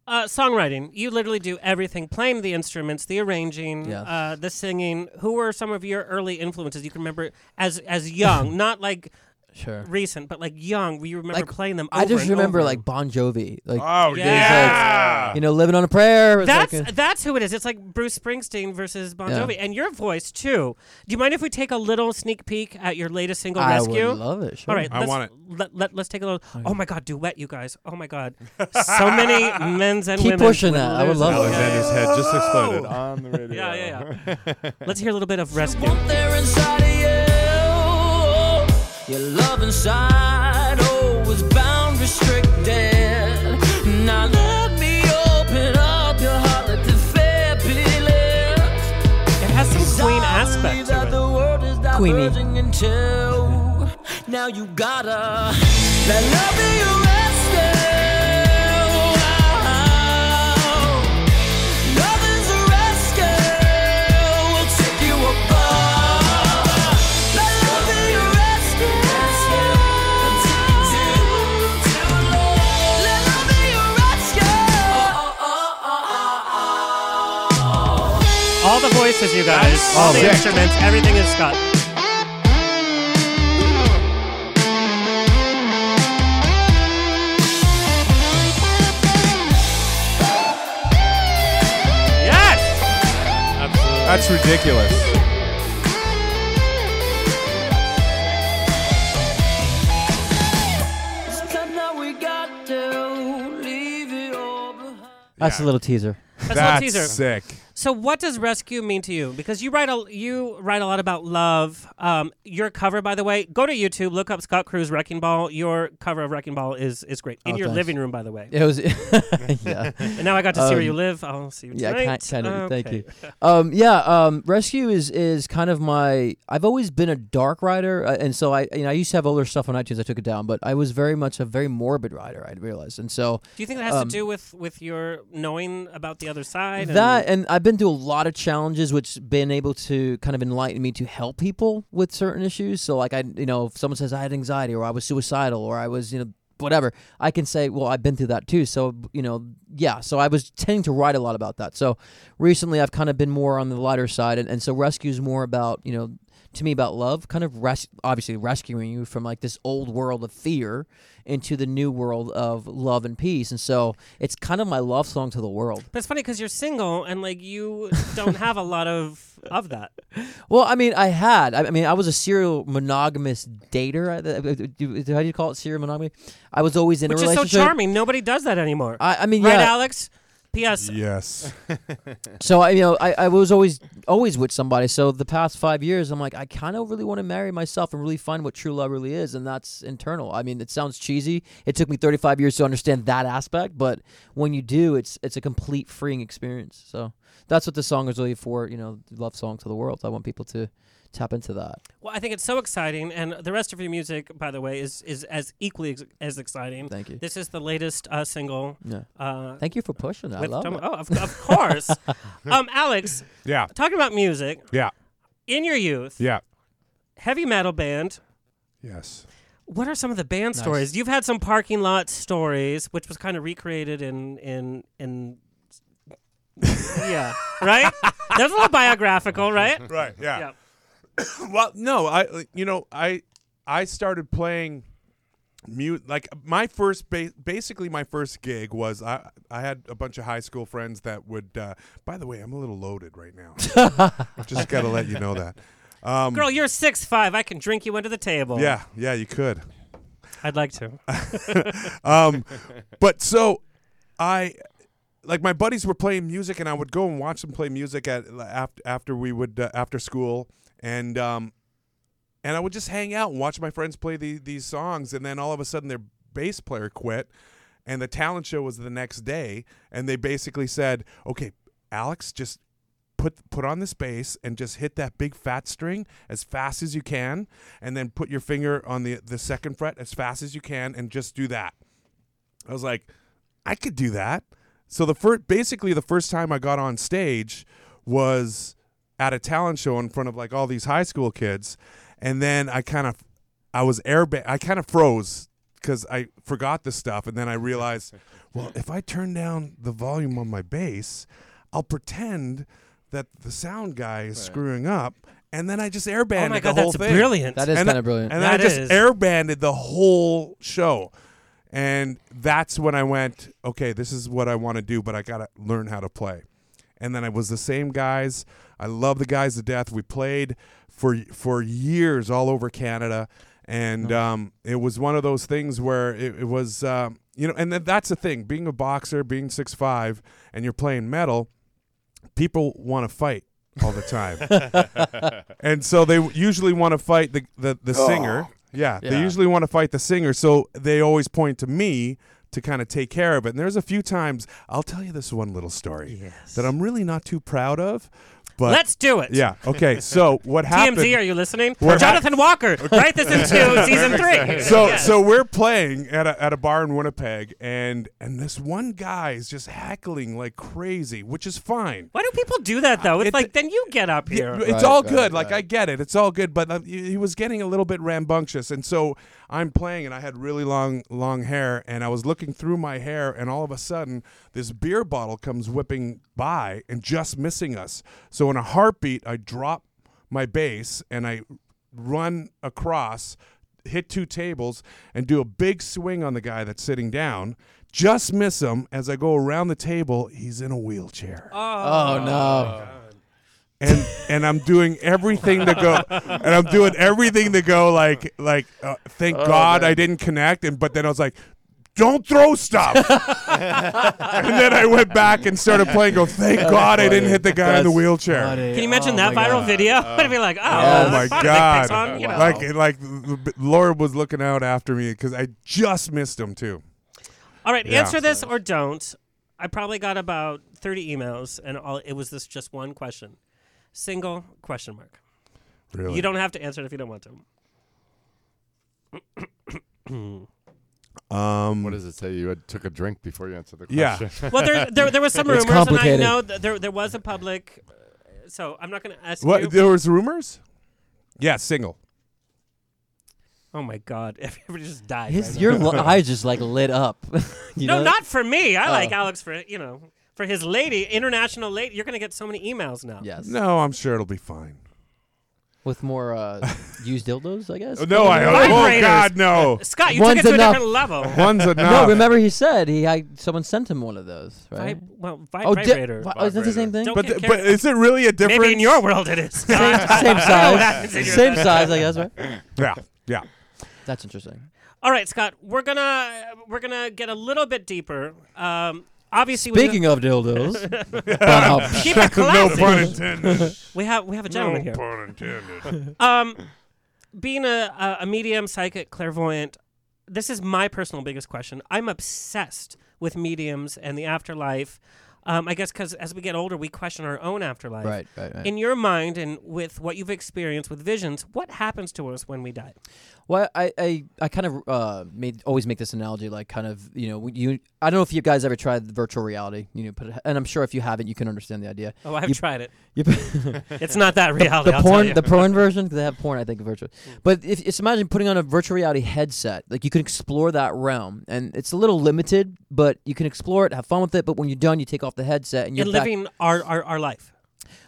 Uh, songwriting. You literally do everything: playing the instruments, the arranging, Yes. uh, the singing. Who were some of your early influences you can remember as as young, not like Sure. recent, but like young? Where you remember Like, playing them? I just and remember over? like Bon Jovi. Like Oh, there's, yeah. like, you know, living on a prayer. It's That's like a- that's who it is. It's like Bruce Springsteen versus Bon Yeah. Jovi, and your voice too. Do you mind if we take a little sneak peek at your latest single, Rescue? I would love it, sure. All right, I let's, want it. Let, let, let's take a little. Oh my God, duet, you guys! Oh my God, so many men's and Keep women. pushing that. I would love it. Alexander's head just exploded on the radio. Yeah, yeah, yeah. Let's hear a little bit of "Rescue." there inside of you. Your love inside, oh, bound, restricted. Now let me open up your heart, let the fabulous. It has some Queen aspect to it. the world is Queenie. into. Now you gotta let love be your voices, you guys. Oh, all the sick. instruments. Everything is Scott. Yes. Absolutely. That's ridiculous. Now we got to leave it all behind. That's a little teaser. That's, a That's little teaser. sick. So, what does rescue mean to you? Because you write a you write a lot about love. Um, your cover, by the way, go to YouTube, look up Scott Cruz Wrecking Ball. Your cover of Wrecking Ball is is great in Oh, your thanks. living room, by the way. It was, yeah. And now I got to see where Um, you live. I'll see you Yeah, tonight. kind, kind of. Thank you. Um, yeah, um, rescue is is kind of my. I've always been a dark writer, uh, and so I, you know, I used to have older stuff on iTunes. I took it down, but I was very much a very morbid writer. I realized, and so Do you think that has um, to do with with your knowing about the other side? that, and I've been through a lot of challenges, which been able to kind of enlighten me to help people with certain issues. So, like I, you know, if someone says I had anxiety, or I was suicidal, or I was, you know. Whatever, I can say, well, I've been through that too. So, you know, yeah. So I was tending to write a lot about that. So recently I've kind of been more on the lighter side. And, and so rescue is more about, you know, to me about love, kind of res- obviously rescuing you from like this old world of fear into the new world of love and peace. And so it's kind of my love song to the world. But it's funny because you're single and like you don't have a lot of of that. Well, I mean, I had. I I mean, I was a serial monogamous dater. I- do- do- How do you call it? Serial monogamy. I was always in Which a is so charming. Nobody does that anymore. I, I mean, right, yeah. Alex? P.S. Yes. So I, you know, I, I was always always with somebody. So the past five years, I'm like, I kind of really want to marry myself and really find what true love really is, and that's internal. I mean, it sounds cheesy. It took me 35 years to understand that aspect, but when you do, it's it's a complete freeing experience. So that's what the song is really for. You know, love song to the world. I want people to tap into that. Well, I think it's so exciting, and the rest of your music, by the way, is is as equally ex- as exciting. Thank you. This is the latest uh, single. Yeah. Uh, Thank you for pushing that. I love Tom- it. Oh, of, of course. um, Alex. Yeah. Talking about music. Yeah. In your youth. Yeah. Heavy metal band. Yes. What are some of the band Nice. stories? You've had some parking lot stories, which was kind of recreated in in in. yeah. Right. That's a little biographical, right? Right. Yeah. well, no, I you know I I started playing mute like my first ba- basically my first gig was I I had a bunch of high school friends that would. Uh, by the way, I'm a little loaded right now. Just got to let you know that. Um, Girl, you're six five. I can drink you under the table. Yeah, yeah, you could. I'd like to. um, but so I like my buddies were playing music, and I would go and watch them play music at after after we would uh, after school, and um, and I would just hang out and watch my friends play the, these songs, and then all of a sudden their bass player quit, and the talent show was the next day, and they basically said, "Okay, Alex, just put put on this bass and just hit that big fat string as fast as you can, and then put your finger on the the second fret as fast as you can, and just do that." I was like, I could do that. So the first, basically, the first time I got on stage was at a talent show in front of like all these high school kids, and then I kind of, I was air, I kind of froze because I forgot the stuff, and then I realized, well, if I turn down the volume on my bass, I'll pretend that the sound guy is screwing up. And then I just airbanded Oh my the God, whole that's thing. brilliant. That is kinda brilliant. And That I just is. airbanded the whole show. And that's when I went, okay, this is what I want to do, but I got to learn how to play. And then I was the same guys. I love the guys to death. We played for for years all over Canada, and um, it was one of those things where it, it was, um, you know, and th- that's the thing. Being a boxer, being six five, and you're playing metal, people want to fight all the time, and so they usually want to fight the the, the singer. Yeah, they usually want to fight the singer, so they always point to me to kind of take care of it. And there's a few times I'll tell you this one little story that I'm really not too proud of. But Let's do it. Yeah. Okay. So what happened? TMZ, are you listening? What hap- Jonathan Walker, write this into season three. So Yes. so we're playing at a, at a bar in Winnipeg, and and this one guy is just heckling like crazy, which is fine. Why do people do that though? It's like then you get up here. Yeah, it's all good. like I get it. It's all good. But uh, he he was getting a little bit rambunctious, and so I'm playing, and I had really long, long hair, and I was looking through my hair, and all of a sudden, this beer bottle comes whipping by and just missing us. So in a heartbeat, I drop my bass and I run across, hit two tables, and do a big swing on the guy that's sitting down. Just miss him as I go around the table. He's in a wheelchair Oh, no. and and I'm doing everything to go, and I'm doing everything to go like like uh, thank Oh, God man. I didn't connect, and but then I was like. Don't throw stuff. and then I went back and started playing. Go, thank That's God I didn't hit the guy in the wheelchair. funny. Can you imagine Oh that viral God. video? Oh. I'd be like, oh, Oh my God! pics on, you know. Like like Laura was looking out after me because I just missed him too. All right, Yeah. answer this or don't. I probably got about 30 emails, and all it was this just one question. Single question mark. Really? You don't have to answer it if you don't want to. Um, What does it say? You had took a drink before you answered the question. Yeah. well, there, there, there was some It's rumors, and I know that there, there was a public. uh, So I'm not going to ask What you. there was rumors? Yeah, single. oh my God! Everybody just died. His, right your lo- eyes just like lit up. you no, know? not for me. I like Oh. Alex for you know for his lady, international lady. You're going to get so many emails now. Yes. No, I'm sure it'll be fine. With more uh, used dildos, I guess. No, I oh Vibrators. God no. Scott, you One's took it to enough. a different level. One's enough. No, remember he said he had someone sent him one of those, right? Vib- well, vi- oh, di- vibrator. vi- oh, is that the same thing? Don't But get th- but is it really a difference? Maybe in your world it is. same, same I know what happens in size. Same size, I guess, right? Yeah, yeah. That's interesting. All right, Scott, we're gonna we're gonna get a little bit deeper. Um, obviously, Speaking of dildos, keep it no classy. pun intended. We have we have a gentleman no here. pun intended. Um, being a, a a medium, psychic, clairvoyant, this is my personal biggest question. I'm obsessed with mediums and the afterlife. Um, I guess because as we get older, we question our own afterlife. Right, right, right. In your mind and with what you've experienced with visions, what happens to us when we die? Well, I I, I kind of uh, made always make this analogy, like kind of you know you. I don't know if you guys ever tried virtual reality. You know, put it, and I'm sure if you haven't, you can understand the idea. Oh, I've You- tried it. You, It's not that The- reality, The, tell porn, the porn version, because they have porn, I think, virtual. But if it's imagine putting on a virtual reality headset, like you can explore that realm, and it's a little limited, but you can explore it, have fun with it. But when you're done, you take off the headset and you're And back- living our, our, our life.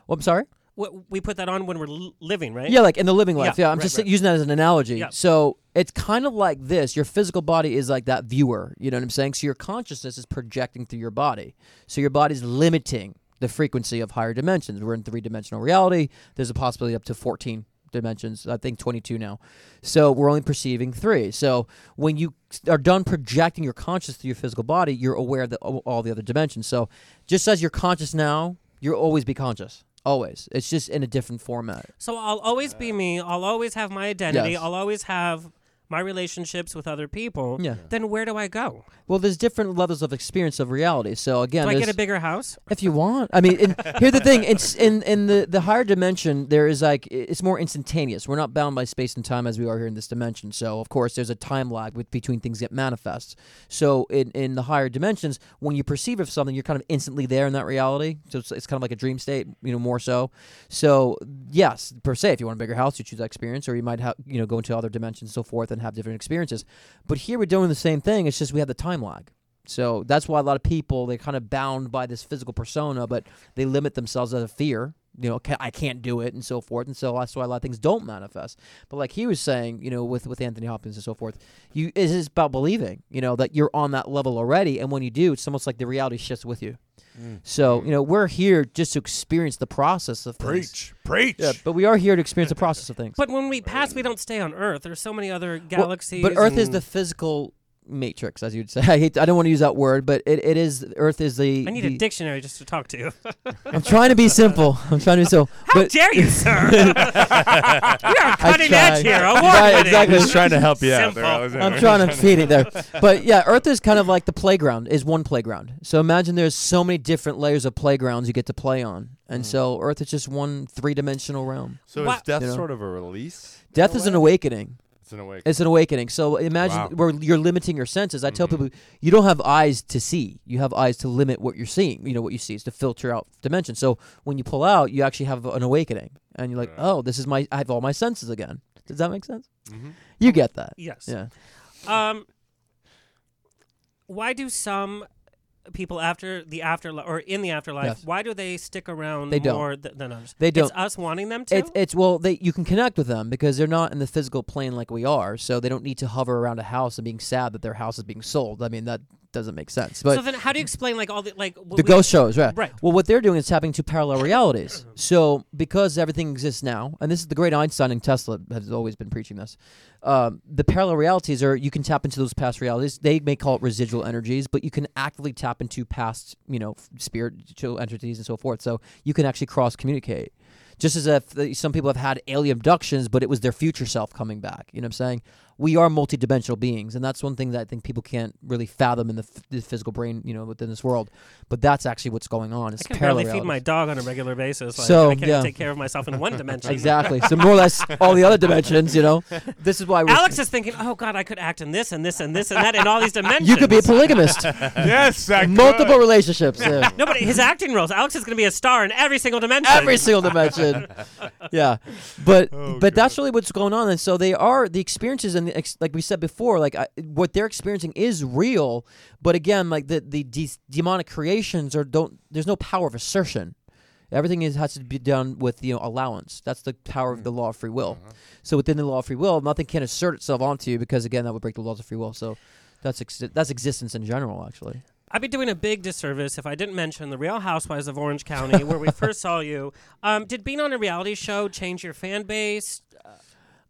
Well, I'm sorry. We put that on when we're living, right? Yeah, like in the living life. Yeah, I'm right, just right. using that as an analogy. Yeah. So it's kind of like this. Your physical body is like that viewer. You know what I'm saying? So your consciousness is projecting through your body. So your body's limiting the frequency of higher dimensions. We're in three dimensional reality. There's a possibility up to 14 dimensions. I think 22 now. So we're only perceiving three. So when you are done projecting your conscious through your physical body, you're aware of the, all the other dimensions. So just as you're conscious now, you'll always be conscious. Always. It's just in a different format. So I'll always be me. I'll always have my identity. Yes. I'll always have my relationships with other people. Yeah. Then where do I go? Well, there's different levels of experience of reality. So again, Do I get a bigger house? If you want, I mean, in, here's the thing: it's in in the the higher dimension. There is like it's more instantaneous. We're not bound by space and time as we are here in this dimension. So of course, there's a time lag with between things that manifest. So in in the higher dimensions, when you perceive of something, you're kind of instantly there in that reality. So it's, it's kind of like a dream state, you know, more so. So yes, per se, if you want a bigger house, you choose that experience, or you might have you know go into other dimensions and so forth and have different experiences. But here we're doing the same thing. It's just we have the time lag. So that's why a lot of people they're kind of bound by this physical persona, but they limit themselves out of fear. You know, "Ca- I can't do it, and so forth, and so that's why a lot of things don't manifest. But like he was saying, you know, with with Anthony Hopkins and so forth, you it is about believing. You know that you're on that level already, and when you do, it's almost like the reality shifts with you. Mm. So you know, we're here just to experience the process of things. Preach, preach. Yeah, but we are here to experience the process of things. But when we pass, we don't stay on Earth. There's so many other Well, galaxies. but Earth is the physical matrix, as you'd say. I hate. I don't want to use that word, but it, it is. Earth is the. I need the- a dictionary just to talk to you. I'm trying to be simple. I'm trying to be simple. How but dare you, sir? we are cutting edge tried. Oh, here. Right, Award-winning. exactly. He's trying to help you out there, I'm trying to feed it there. But yeah, Earth is kind of like the playground, is one playground. So imagine there's so many different layers of playgrounds you get to play on. And mm. so Earth is just one three dimensional realm. So What- is death You know? sort of a release? Death a is an awakening. It's an awakening. It's an awakening. So imagine Wow. Mm-hmm. where you're limiting your senses. I tell people you don't have eyes to see. You have eyes to limit what you're seeing. You know what you see is to filter out dimension. So when you pull out, you actually have an awakening, and you're like, oh, this is my. I have all my senses again. Does that make sense? Mhm. You get that? Yes. Yeah. Um, why do some people after the afterlife or in the afterlife? Yes. Why do they stick around They don't. more th- than others? They don't. It's us wanting them to. It's it's well, they you can connect with them because they're not in the physical plane like we are, so they don't need to hover around a house and being sad that their house is being sold. I mean that doesn't make sense. But so then, how do you explain like all the like the we- ghost shows, right? Right. Well, what they're doing is tapping into parallel realities. So because everything exists now, and this is the great Einstein and Tesla has always been preaching this. Um, the parallel realities are you can tap into those past realities. They may call it residual energies, but you can actively tap into past, you know, spiritual entities and so forth. So you can actually cross communicate. Just as if some people have had alien abductions, but it was their future self coming back. You know what I'm saying? We are multidimensional beings, and that's one thing that I think people can't really fathom in the, f- the physical brain, you know, within this world. But that's actually what's going on. It's I can parallel barely feed my dog on a regular basis. Like, So, I can't yeah. take care of myself in one dimension. Exactly. So more or less all the other dimensions, you know. This is why we're Alex is thinking, oh God, I could act in this and this and this and that in all these dimensions. You could be a polygamist. yes, I multiple relationships. yeah. No, but his acting roles. Alex is going to be a star in every single dimension. Every single dimension. yeah, but Oh, but that's really what's going on, and so they are the experiences, and the ex- like we said before, like I, what they're experiencing is real, but again, like the the de- demonic creations are don't. There's no power of assertion. Everything is has to be done with you know allowance. That's the power of the law of free will. So within the law of free will, nothing can assert itself onto you because again, that would break the laws of free will. So that's ex- that's existence in general, actually. I'd be doing a big disservice if I didn't mention the Real Housewives of Orange County, where we first saw you. Um, did being on a reality show change your fan base?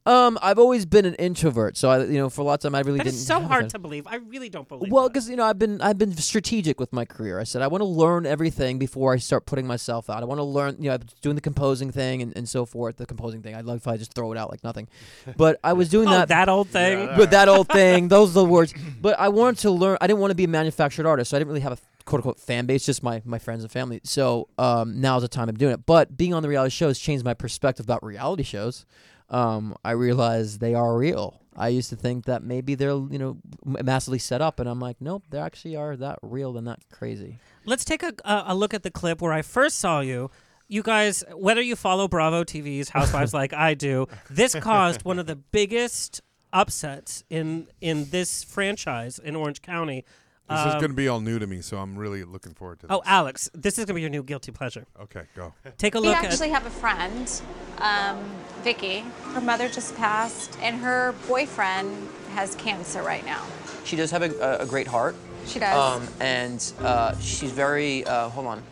Um, I've always been an introvert, so I, you know, for a lot of time, I really That didn't. is so hard fan- to believe. I really don't believe. Well, because you know, I've been I've been strategic with my career. I said I want to learn everything before I start putting myself out. I want to learn, you know, I'm doing the composing thing and, and so forth. The composing thing, I'd love if I just throw it out like nothing. But I was doing Oh, that that old thing? Yeah, but that old thing. Those are the words. But I wanted to learn. I didn't want to be a manufactured artist, so I didn't really have a quote unquote fan base, just my my friends and family. So um, now's the time I'm doing it. But being on the reality shows changed my perspective about reality shows. Um, I realized they are real. I used to think that maybe they're you know massively set up, and I'm like, nope, they actually are that real and that crazy. Let's take a, a, a look at the clip where I first saw you. You guys, whether you follow Bravo TV's Housewives like I do, this caused one of the biggest upsets in in this franchise in Orange County. This is Um, going to be all new to me, so I'm really looking forward to this. Oh, Alex, this is going to be your new guilty pleasure. Okay, go. Take a look. We actually at. have a friend, um, Vicki. Her mother just passed, and her boyfriend has cancer right now. She does have a, a great heart. She does. Um, and uh, she's very. Uh, hold on.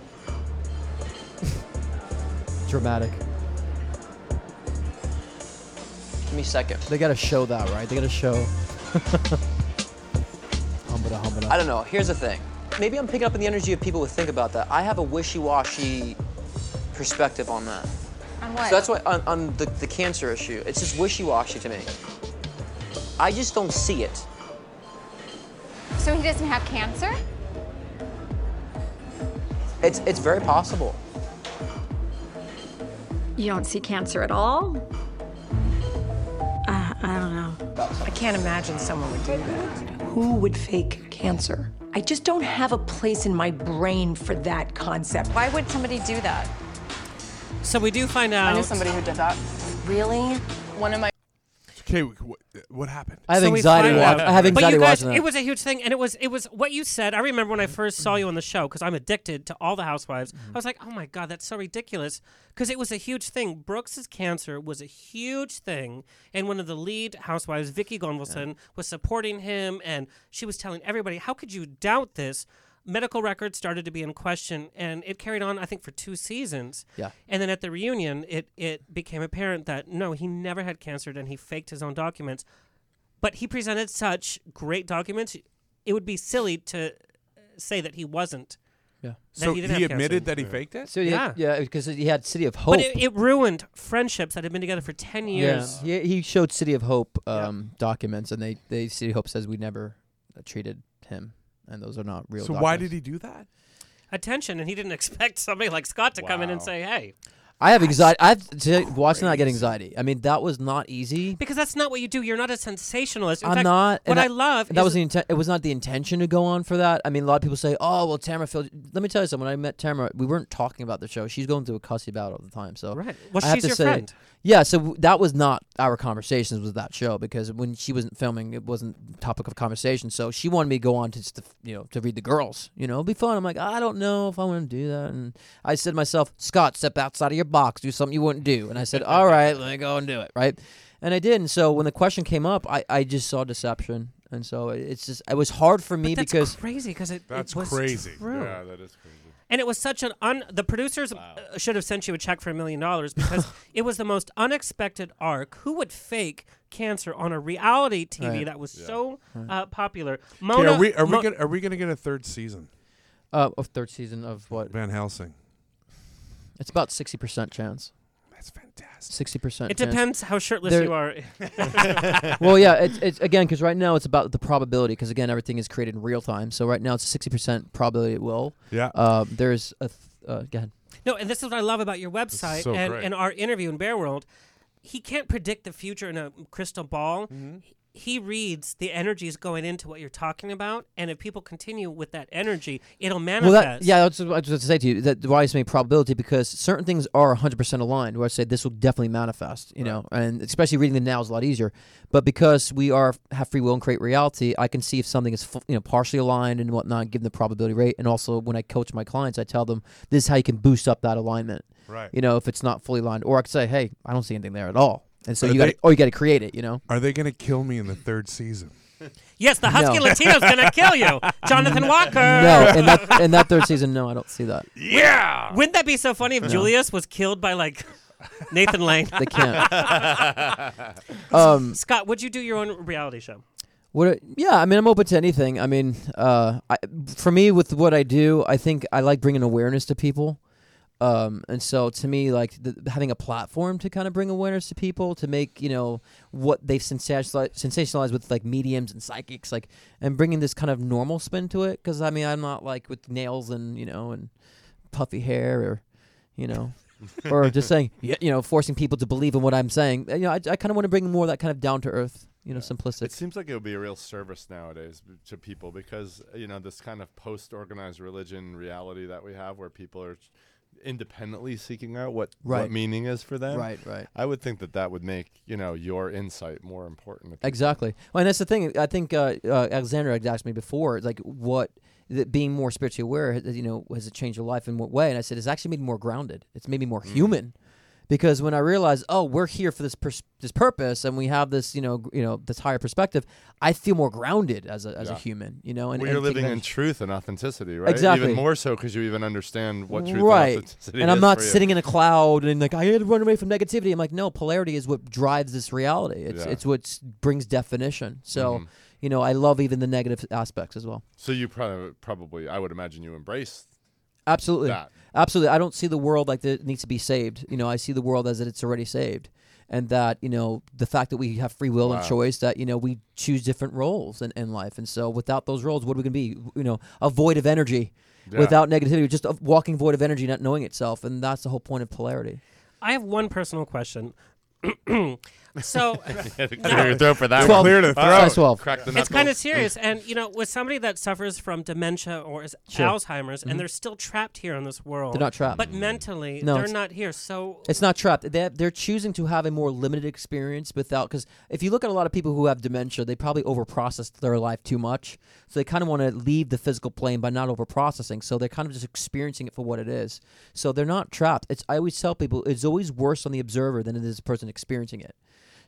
Dramatic. Give me a second. They gotta show that, right? They gotta show. humbada, humbada. I don't know. Here's the thing. Maybe I'm picking up on the energy of people who think about that. I have a wishy-washy perspective on that. On what? So that's why on, on the, the cancer issue, it's just wishy-washy to me. I just don't see it. So he doesn't have cancer? It's it's very possible. You don't see cancer at all? Uh, I. I can't imagine someone would do that. Who would fake cancer? I just don't have a place in my brain for that concept. Why would somebody do that? So we do find out. I knew somebody who did that. Really? One of my Okay, what, what happened? I have So we anxiety. find Watch, out- I have But anxiety you guys, watching that. it was a huge thing, and it was it was what you said. I remember when I first saw you on the show because I'm addicted to all the Housewives. Mm-hmm. I was like, oh my god, that's so ridiculous because it was a huge thing. Brooks's cancer was a huge thing, and one of the lead Housewives, Vicki Gunvalson, was supporting him, and she was telling everybody, how could you doubt this? Medical records started to be in question, and it carried on, I think, for two seasons. Yeah. And then at the reunion, it it became apparent that no, he never had cancer, and he faked his own documents. But he presented such great documents, it would be silly to say that he wasn't. Yeah. So he, he, admitted that he faked it. So he Yeah. had, yeah, because he had City of Hope. But it, it ruined friendships that had been together for ten years. Yeah, he, he showed City of Hope um, documents, and they, they City of Hope says we never uh, treated him, and those are not real. So why did he do that? Attention, and he didn't expect somebody like Scott to come in and Wow. say, "Hey," I have anxiety. I've to, oh, watching that I get anxiety. I mean, that was not easy. because that's not what you do. You're not a sensationalist. In I'm fact, not. What and I love That is was the inten- It was not the intention to go on for that. I mean, a lot of people say, "Oh, well, Tamra filled." Let me tell you something. When I met Tamra, we weren't talking about the show. She's going through a cussy bout all the time. So Right. Well, I have she's to your say- friend. Yeah. So that was not our conversations with that show because when she wasn't filming, it wasn't topic of conversation. So she wanted me to go on to to, you know to read the girls. You know, it'll be fun. I'm like, I don't know if I want to do that. And I said to myself, Scott, step outside of your box, do something you wouldn't do. And I said, All right, let me go and do it. Right. And I did. And so when the question came up, I, I just saw deception. And so it- it's just it was hard for me But that's because crazy because it, That's it was crazy. True. Yeah, that is crazy. And it was such an un. The producers uh, should have sent you a check for a million dollars because it was the most unexpected arc. Who would fake cancer on a reality TV Right. that was Yeah. so Right. uh, popular? Mona, are we are we gonna are we gonna get a third season? uh, of third season of what Van Helsing. it's about sixty percent chance. That's fantastic. Sixty percent. It depends how shirtless There- you are. well, yeah, it's, it's again because right now it's about the probability because again everything is created in real time. So right now it's sixty percent probability it will. Yeah. Um, there's a. Th- uh, go ahead. No, and this is what I love about your website so and, great. and our interview in Bear World. He can't predict the future in a crystal ball. He reads the energies going into what you're talking about, and if people continue with that energy, it'll manifest. Well, that, yeah, that's what I was going to say to you. That why it's made probability because certain things are 100% aligned. Where I say this will definitely manifest, you know, and especially reading the now is a lot easier. But because we are have free will and create reality, I can see if something is you know partially aligned and whatnot, give them the probability rate. And also when I coach my clients, I tell them this is how you can boost up that alignment. Right. You know, if it's not fully aligned, or I could say, hey, I don't see anything there at all, and so Are you got they- or you got to create it. You know. Are they gonna kill me in the third season? Yes, the husky No. Latino's gonna kill you, Jonathan Walker. No, in that in that third season, no, I don't see that. Yeah. Wouldn't that be so funny if No. Julius was killed by like Nathan Lane? They can't. Um, Scott, would you do your own reality show? What? Yeah, I mean, I'm open to anything. I mean, uh, I, for me, with what I do, I think I like bringing awareness to people. Um, and so to me, like the, having a platform to kind of bring awareness to people, to make you know what they've sensationalized, sensationalized with like mediums and psychics, like, and bringing this kind of normal spin to it. Because I mean, I'm not like with nails and you know and puffy hair or you know. or just saying, you know, forcing people to believe in what I'm saying. You know, I, I kind of want to bring more of that kind of down to earth, you know, simplistic. It seems like it would be a real service nowadays b- to people because you know this kind of post-organized religion reality that we have, where people are independently seeking out what Right. what meaning is for them. Right, right. I would think that that would make you know your insight more important. Exactly. Well, and that's the thing. I think uh, uh, Alexander had asked me before, like what that being more spiritually aware, has- you know, has it changed your life in what way? And I said it's actually made me more grounded. It's made me more human, because when I realized, oh, we're here for this pers- this purpose, and we have this, you know, you know, this higher perspective, I feel more grounded as a as a human, you know. And, well, you're living in truth and authenticity, right? Exactly. Even more so because you even understand what truth right. and authenticity and I'm not sitting in a cloud and like I had to run away from negativity. I'm like, no, polarity is what drives this reality. It's Yeah. it's what brings definition. So, Mhm. you know, I love even the negative aspects as well. So you probably, probably, I would imagine you embrace Absolutely. that. Absolutely. I don't see the world like that it needs to be saved. You know, I see the world as that it's already saved. And that, you know, the fact that we have free will and choice, that, you know, we choose different roles in, in life. And so without those roles, what are we going to be? You know, a void of energy. Yeah. Without negativity, just a walking void of energy, not knowing itself. And that's the whole point of polarity. I have one personal question. so Clear your throat for that Twelve. Clear the uh, throat. Size 12. Crack the it's kind of serious, and you know, with somebody that suffers from dementia or is Sure. Alzheimer's, and mm-hmm. they're still trapped here in this world. They're not trapped. but mentally, No, they're it's- not here. So It's not trapped. They're, they're choosing to have a more limited experience without. Because if you look at a lot of people who have dementia, they probably overprocessed their life too much. So they kind of want to leave the physical plane by not overprocessing. So they're kind of just experiencing it for what it is. So they're not trapped. It's I always tell people it's always worse on the observer than it is the person experiencing it.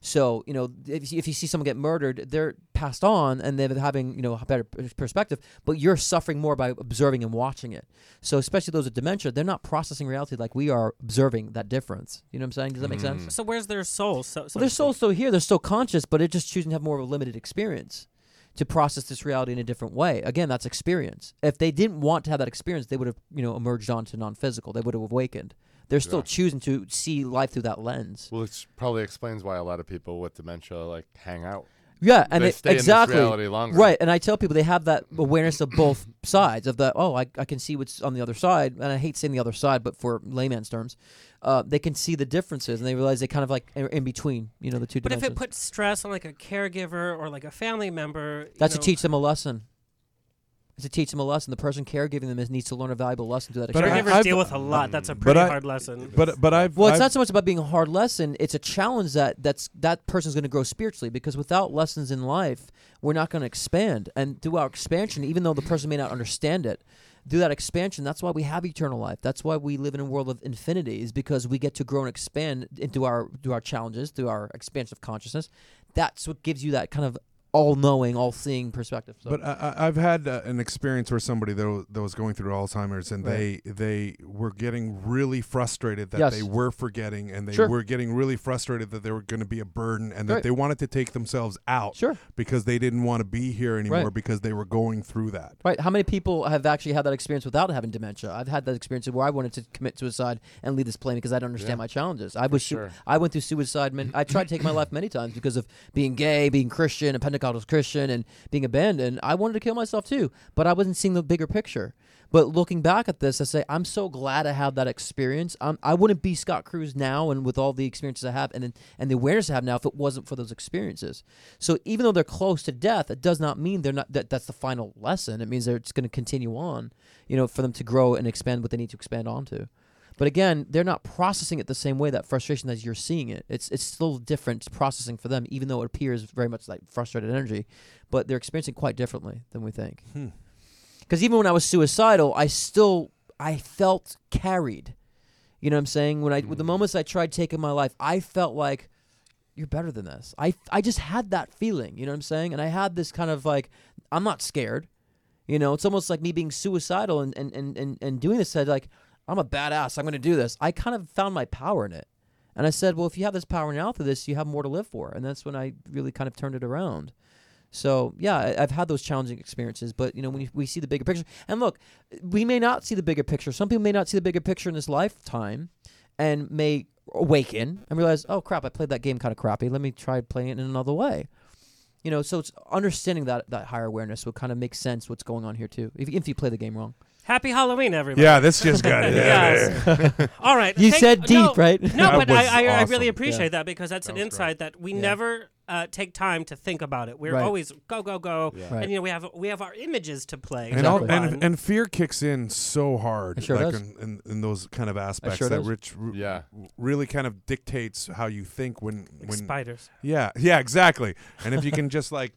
So you know, if you, if you see someone get murdered, they're passed on and they're having you know a better perspective. But you're suffering more by observing and watching it. So especially those with dementia, they're not processing reality like we are observing that difference. You know what I'm saying? Does that make sense? Mm. So where's their soul? So, so Well, their soul's still here. They're still conscious, but they're just choosing to have more of a limited experience to process this reality in a different way. Again, that's experience. If they didn't want to have that experience, they would have you know emerged onto non-physical. They would have awakened. They're still Yeah. choosing to see life through that lens. Well, it probably explains why a lot of people with dementia like hang out. Yeah, and they it- stay exactly in this reality longer. right. And I tell people they have that awareness of both sides of the oh I, I can see what's on the other side, and I hate saying the other side, but for layman's terms, uh, they can see the differences and they realize they kind of like are in between, you know, the two But if it puts stress on like a caregiver or like a family member, you That's know, to teach them a lesson. It's to teach them a lesson. The person caregiving them is, needs to learn a valuable lesson through that But I- experience. Caregivers I've- deal with a lot. That's a mm. But pretty I- hard lesson. But but I've well, it's I've- not so much about being a hard lesson. It's a challenge that that's that person's going to grow spiritually because without lessons in life, we're not going to expand. And through our expansion, even though the person may not understand it, through that expansion, that's why we have eternal life. That's why we live in a world of infinity, is because we get to grow and expand into our through our challenges, through our expansion of consciousness. That's what gives you that kind of all-knowing, all-seeing perspective. So. But I, I've had uh, an experience where somebody that was, that was going through Alzheimer's and Right. they they were getting really frustrated that Yes. they were forgetting and they Sure. were getting really frustrated that they were going to be a burden and that Right. they wanted to take themselves out Sure. because they didn't want to be here anymore Right. because they were going through that. Right. How many people have actually had that experience without having dementia? I've had that experience where I wanted to commit suicide and leave this plane because I don't understand Yeah, my challenges. I was su- sure. I went through suicide. Man- I tried to take my life many times because of being gay, being Christian, a Pentecostal Oh, Christian, and being abandoned. I wanted to kill myself too, but I wasn't seeing the bigger picture. But looking back at this, I say I'm so glad I had that experience. I'm, I wouldn't be Scott Cruz now, and with all the experiences I have, and and the awareness I have now, if it wasn't for those experiences. So even though they're close to death, it does not mean they're not. That, that's the final lesson. It means they're it's going to continue on. You know, for them to grow and expand what they need to expand onto. But again, they're not processing it the same way that frustration as you're seeing it. It's it's still different processing for them, even though it appears very much like frustrated energy. But they're experiencing quite differently than we think. Hmm. Because even when I was suicidal, I still I felt carried. You know what I'm saying? When I with the moments I tried taking my life, I felt like you're better than this. I I just had that feeling. You know what I'm saying? And I had this kind of like I'm not scared. You know, it's almost like me being suicidal and and and and, and doing this. Said like I'm a badass. I'm going to do this. I kind of found my power in it. And I said, well, if you have this power now through this, you have more to live for. And that's when I really kind of turned it around. So yeah, I've had those challenging experiences, but you know when we see the bigger picture, and look, we may not see the bigger picture. Some people may not see the bigger picture in this lifetime, and may awaken and realize, oh crap, I played that game kind of crappy. Let me try playing it in another way. You know, so it's understanding that that higher awareness will kind of make sense what's going on here too. If, if you play the game wrong. Happy Halloween, everybody. Yeah, this just got it. yes. All right. You thank- said deep, no, right? No, That but was I, I, I really appreciate Yeah. that because that's an was insight that we Yeah. never uh, take time to think about it. We're Right. always go go go, Yeah. Right. and you know we have we have our images to play. And, all, Exactly. and and fear kicks in so hard, It sure like does. in, in, in those kind of aspects sure that does. Rich r- Yeah. really kind of dictates how you think when Like when spiders. Yeah, yeah, exactly. And if you can just like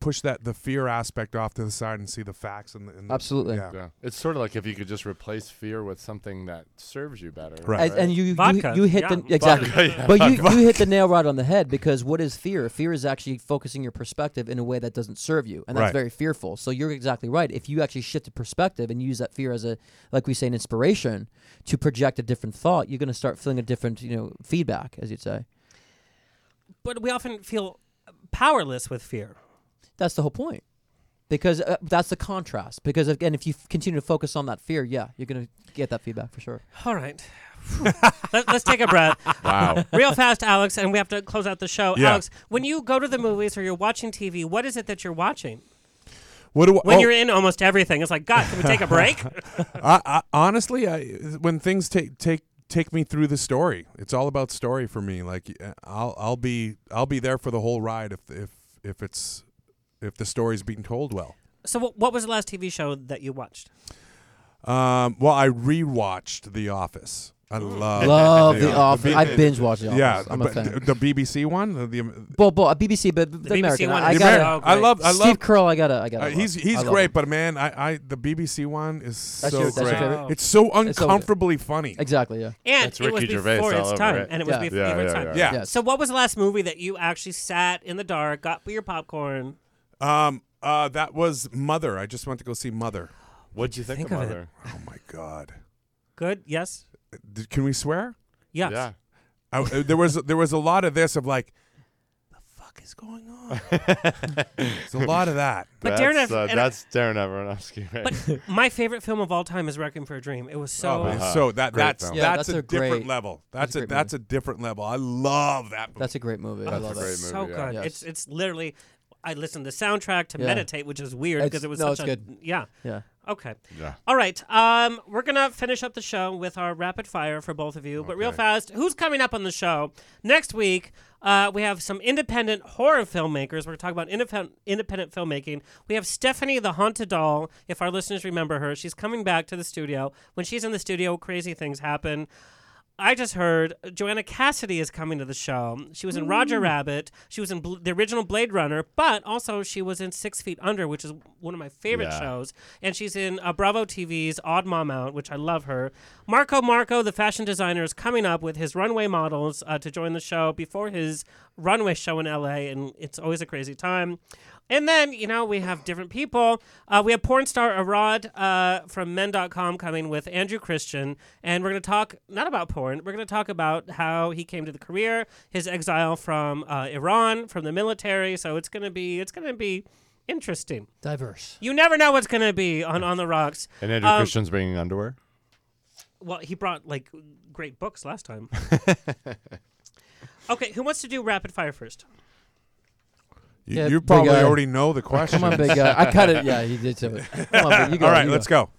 push that the fear aspect off to the side and see the facts and, the, and the- Absolutely. yeah. Yeah. It's sort of like if you could just replace fear with something that serves you better. Right. And, and you, you Vodka. you hit Yeah. the exactly, Vodka, yeah. but you you hit the nail right on the head because what is fear? Fear is actually focusing your perspective in a way that doesn't serve you, and that's Right. very fearful. So you're exactly right. If you actually shift the perspective and use that fear as a, like we say, an inspiration to project a different thought, you're going to start feeling a different, you know, feedback, as you'd say. But we often feel powerless with fear. That's the whole point. Because uh, that's the contrast. Because again, if you f- continue to focus on that fear, yeah, you're going to get that feedback for sure. All right. Let, us take a breath. Wow. Real fast, Aleks, and we have to close out the show. Yeah. Aleks, when you go to the movies or you're watching TV, what is it that you're watching? What do I, When oh, you're in almost everything, it's like, God, can we take a break? I, I, honestly, I, when things take take take me through the story, it's all about story for me. Like uh, I'll I'll be I'll be there for the whole ride if if if it's if the story's being told well. so, what, what was the last TV show that you watched? Um, well, I rewatched The Office. I love Love The O- Office. B- I binge watch The Yeah, I'm a fan. the BBC one, the, the Well, well, uh, BBC, but the, BBC American. one I, I gotta. The Ameri- I love I Steve Carell. I gotta. I gotta. Uh, he's he's I great, him. but man, I, I the BBC one is That's so your- that's your great. It's so It's so uncomfortably funny. Exactly. Yeah. And That's it was Ricky Gervais before all its over time. it. And it was Yeah. before Yeah, its yeah, time. yeah. Yes. So, what was the last movie that you actually sat in the dark, got your popcorn? Um, uh, that was Mother. I just went to go see Mother. What'd you think, Think of of it. Mother? Oh my God! Good? Yes? Did, can we swear? Yes. Yeah. I, uh, there was there was a lot of this of like, the fuck is going on? There's a lot of that. But that's, Darren Aron- uh, and- that's Darren Aronofsky, right? But my favorite film of all time is Requiem for a Dream. It was so. Oh, man. Uh-huh. so that Great that's film. Yeah, that's, that's a, a different great- level. that's That's a a great that's a different level. I love that movie. That's a great movie. I That's love a that. great so yeah. good. Yes. It's it's literally. I listened to the soundtrack to Yeah. meditate, which is weird It's- because it was no, such it's a good. yeah. Yeah. Okay. Yeah. All right. Um, we're gonna finish up the show with our rapid fire for both of you, but real Okay. fast. Who's coming up on the show next week? Uh, we have some independent horror filmmakers. We're talking about independent independent filmmaking. We have Stephanie the Haunted Doll. If our listeners remember her, she's coming back to the studio. When she's in the studio, crazy things happen. I just heard Joanna Cassidy is coming to the show. She was in Roger Rabbit. She was in Bl- the original Blade Runner, but also she was in Six Feet Under, which is one of my favorite Yeah. shows. And she's in uh, Bravo TV's Odd Mom Out, which I love her. Marco Marco, the fashion designer, is coming up with his runway models uh, to join the show before his runway show in LA, and it's always a crazy time. And then, you know, we have different people. Uh, we have porn star Arad uh, from men.com coming with Andrew Christian. And we're going to talk not about porn, we're going to talk about how he came to the career, his exile from uh, Iran, from the military. So it's going to be, it's going to be interesting. Diverse. You never know what's going to be on, on the rocks. And Andrew Um, Christian's bringing underwear. Well, he brought like great books last time. okay, who wants to do rapid fire first? You, Yeah, you probably guy. already know the question. Come on, big guy. I cut it. Yeah, he did too. Come on, big- you go. All right, you let's go.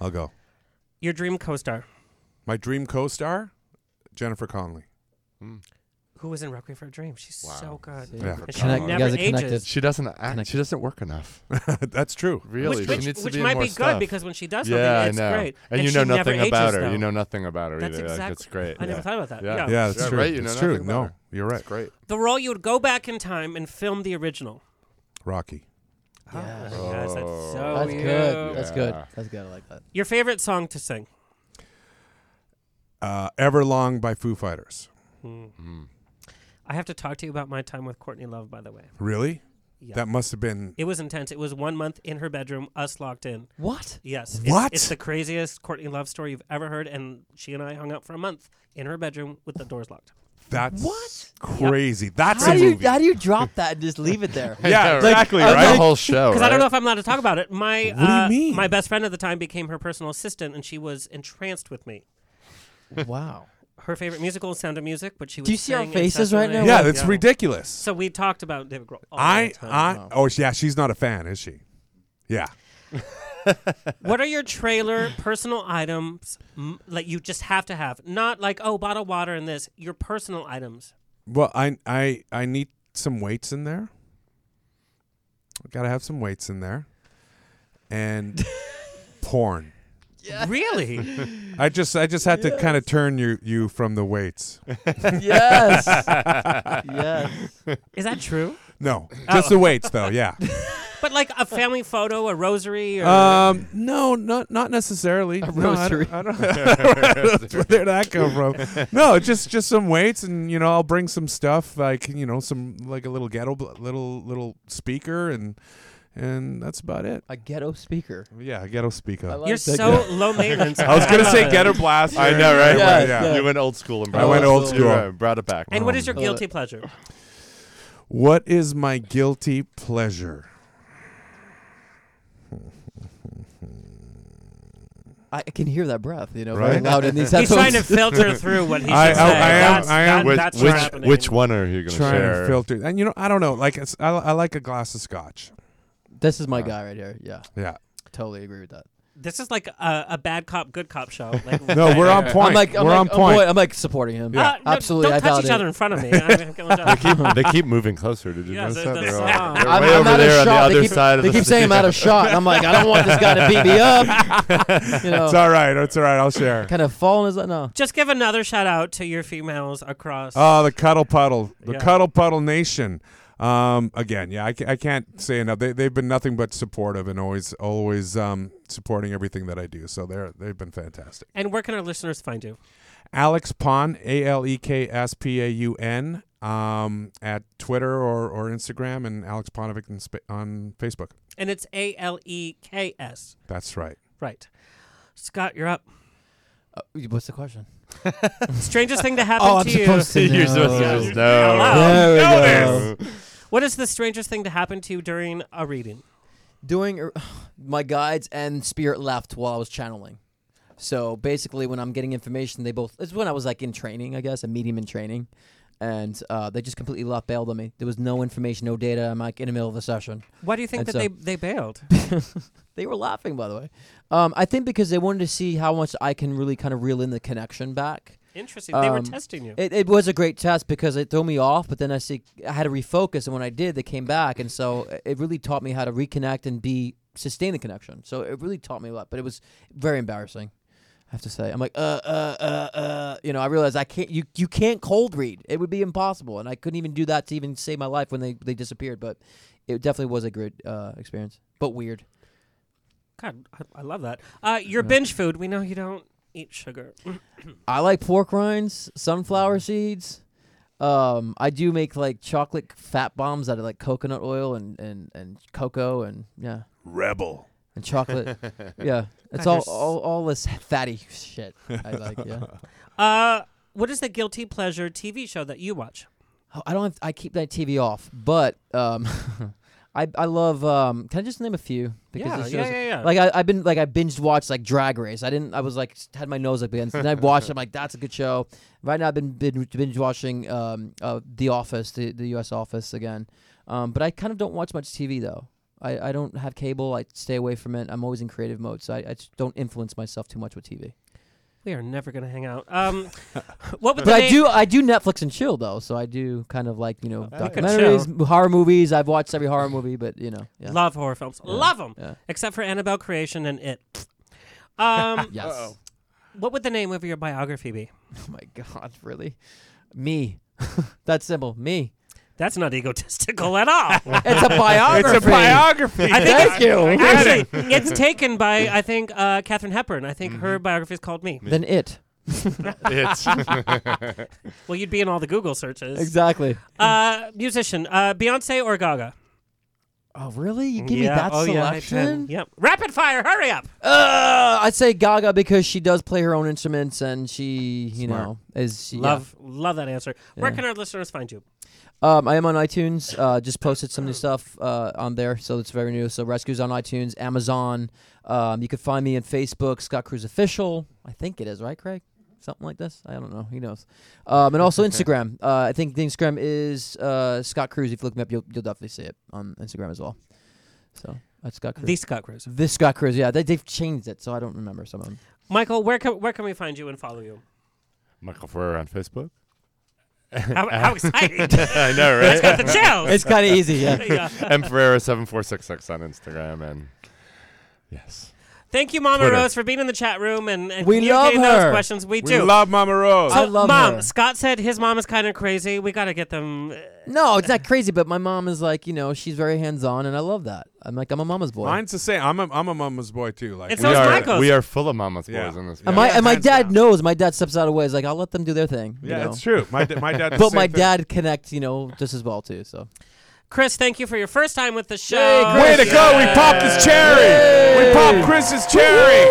I'll go. Your dream co-star. My dream co-star, Jennifer Connelly. Hmm. Who was in Requiem for a Dream? She's so good. Yeah. And she Connect- you never guys are ages. She doesn't act. Connect- She doesn't work enough. That's true. Really, Which, she which, needs to which be might more be stuff. good because when she does yeah, it's I know. great. And, you know nothing about ages, her. though. You know nothing about her That's either. Like, it's great. I never thought about that. Yeah, Yeah. Yeah, that's Yeah, true. Right, you know it's true. No, her. you're right. It's great. The role you would go back in time and film the original. Rocky. Ah, yes. Oh, yes, that's so That's good. That's good. That's good. I like that. Your favorite song to sing? Uh, Everlong by Foo Fighters. Hmm. Hmm. I have to talk to you about my time with Courtney Love, by the way. Really? Yeah. That must have been. It was intense. It was one month in her bedroom, us locked in. What? Yes. What? It's, it's the craziest Courtney Love story you've ever heard, and she and I hung out for a month in her bedroom with the doors locked. That's What? crazy. That's How a do you movie. how do you drop that and just leave it there? Yeah, Like, exactly. uh, right. The whole show. Because right? I don't know if I'm allowed to talk about it. My What do you uh, mean? my best friend at the time became her personal assistant, and she was entranced with me. Wow. Her favorite musical is Sound of Music, but she was Do you see our faces right now? yeah, that's ridiculous. So we talked about David Grohl. all I, the time. I, oh yeah, she's not a fan, is she? Yeah. what are your trailer personal items m- like you just have to have? Not like oh, bottle water and this. Your personal items. Well, I, I, I need some weights in there. Got to have some weights in there, and porn. Really? I just, I just had to kind of turn you, you from the weights. yes. yes. Is that true? No, just the weights though. Yeah. But like a family photo, a rosary, or Um, no, not not necessarily. A No, I don't- rosary. I don't, where did that come from? No, just just some weights, and you know, I'll bring some stuff like you know, some like a little ghetto, bl- little little speaker, and and that's about it. A ghetto speaker. Yeah, a ghetto speaker. like You're so guy. low maintenance. I was gonna say ghetto blast. I know, right? Yeah, Yeah, yeah. You went old school and I went it- old you, school. uh, brought it back. And what is your Uh, guilty pleasure? What is my guilty pleasure? I can hear that breath, you know, Right. very loud in these He's trying to filter through what he's should I- I- say. I am- That's- I am- that- Which, that's which, happening. which one are you going to Trying share? to filter, and you know, I don't know. Like, it's, I, I like a glass of scotch. This is my guy right here. Yeah, Yeah. totally agree with that. This is like a, a bad cop, good cop show. Like, No, we're on point. I'm like, I'm We're like, on I'm point. like- I'm like supporting him. Uh, no, absolutely. Don't I touch each validate other in front of me. I'm going they, keep, they keep moving closer. Did you Yeah, notice the- that? the They're, all- sound. they're I'm, way I'm over out there of on the shot. other keep, side of they the keep saying I'm out of shot. And I'm like, I don't want this guy to beat me up. You know, It's all right. It's all right. I'll share. kind of falling is that no? Just give another shout out to your females across. Oh, the Cuddle Puddle, the Yeah. Cuddle Puddle Nation. Um, again, yeah, I, I can't say enough. They they've been nothing but supportive and always always um, supporting everything that I do. So they're they've been fantastic. and where can our listeners find you? Aleks Paun, A L E K S P A U N, um, at Twitter or, or Instagram, and Aleks Paunovic on, spa- on Facebook. And it's A L E K S. That's right. Right. Scott, you're up. Uh, what's the question? Strangest thing to happen Oh, I'm to you. supposed to You're know. supposed to just know. Hello. There we Know go. this. What is the strangest thing to happen to you during a reading? Doing er, my guides and spirit left while I was channeling. So basically, when I'm getting information, they both. It's when I was like in training, I guess, a medium in training, and uh, they just completely left bailed on me. There was no information, no data. I'm like in the middle of the session. Why do you think And that so- they, they bailed? they were laughing, by the way. Um, I think because they wanted to see how much I can really kind of reel in the connection back. Interesting. They were Um, testing you. It, it was a great test because it threw me off, but then I see I had to refocus, and when I did, they came back, and so it really taught me how to reconnect and be sustain the connection. So it really taught me a lot, but it was very embarrassing. I have to say, I'm like, uh, uh, uh, uh. You know, I realized I can't. You you can't cold read. It would be impossible, and I couldn't even do that to even save my life when they they disappeared. But it definitely was a great uh, experience, but weird. God, I, I love that. Uh, your binge food. We know you don't eat sugar. I like pork rinds, sunflower seeds. Um, I do make like chocolate fat bombs out of like coconut oil and, and, and cocoa and yeah, Rebel. and chocolate. yeah, it's all, all all this fatty shit. I like. Yeah. Uh, what is the guilty pleasure TV show that you watch? Oh, I don't. Have, I keep that TV off, but um, I I love. Um, can I just name a few? Yeah, it yeah, yeah, yeah. Like I, I've been like I binged watched like Drag Race. I didn't. I was like had my nose up against. And I watched. I'm like that's a good show. Right now I've been bin- binge watching um uh, The Office, the the U.S. Office again. Um, but I kind of don't watch much TV though. I, I don't have cable. I stay away from it. I'm always in creative mode, so I, I just don't influence myself too much with TV. We are never gonna hang out. Um, what would But the I name- do I do Netflix and chill though, so I do kind of like you know You can documentaries, chill. m- horror movies. I've watched every horror movie, but you know, yeah. Love horror films. Yeah. Love them. Yeah. Except for Annabelle Creation and It. Um, Yes. Uh-oh. What would the name of your biography be? Oh my god, really? Me. That's simple. Me. That's not egotistical at all. It's a biography. It's a biography. I think Thank it's, you. Actually, it's taken by I think uh, Katharine Hepburn. I think her biography is called Me. Then it. It. well, you'd be in all the Google searches. Exactly. Uh, musician, uh, Beyonce or Gaga? Oh really? You give me Yeah, that oh, yeah, I selection? can. Yep. Rapid fire. Hurry up. Uh, I'd say Gaga because she does play her own instruments and she, you know, is she, yeah. Love, love that answer. Where Yeah. can our listeners find you? Um, I am on iTunes. Uh, just posted some new stuff uh, on there, so it's very new. So Rescues on iTunes, Amazon. Um, you can find me on Facebook, Scott Cruz Official. I think it is right, Craig. Something like this. I don't know. Who knows? Um, and also Instagram. Uh, I think the Instagram is uh, Scott Cruz. If you look me up, you'll, you'll definitely see it on Instagram as well. So that's Scott Cruz. The Scott Cruz. This Scott Cruz. Yeah, they, they've changed it, so I don't remember some of them. Michael, where can where can we find you and follow you? Michael Ferrera on Facebook. How, how exciting! I know, right? It's got the chills. It's kinda easy, yeah. yeah. M Ferrera seven four six six on Instagram, and yes. Thank you, Mama Twitter. Rose, for being in the chat room and, and We love communicating those questions. We, We do. love Mama Rose. So, I love her. Mom, her. Scott said his mom is kind of crazy. We got to get them. uh, No, it's not crazy, but my mom is like, you know, she's very hands on, and I love that. I'm like, I'm a mama's boy. Mine's the same. I'm a I'm a mama's boy too. Like And we is are Michael's. we are full of mama's boys Yeah. in this. and family. my and my dad down. knows. My dad steps out of the way. He's like, I'll let them do their thing. you yeah, know? it's true. My da- my dad. But my dad connects, you know, just as well too. So Chris, thank you for your first time with the show. Way to go! We popped his cherry. We popped Chris's cherry.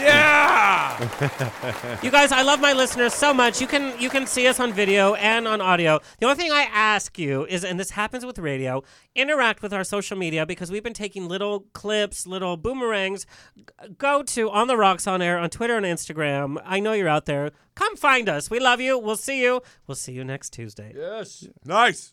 yeah. You guys, I love my listeners so much. You can you can see us on video and on audio. The only thing I ask you is, and this happens with radio, interact with our social media because we've been taking little clips, little boomerangs. Go to on the rocks on air on Twitter and Instagram. I know you're out there. Come find us. We love you. We'll see you. We'll see you next Tuesday. yes, Nice.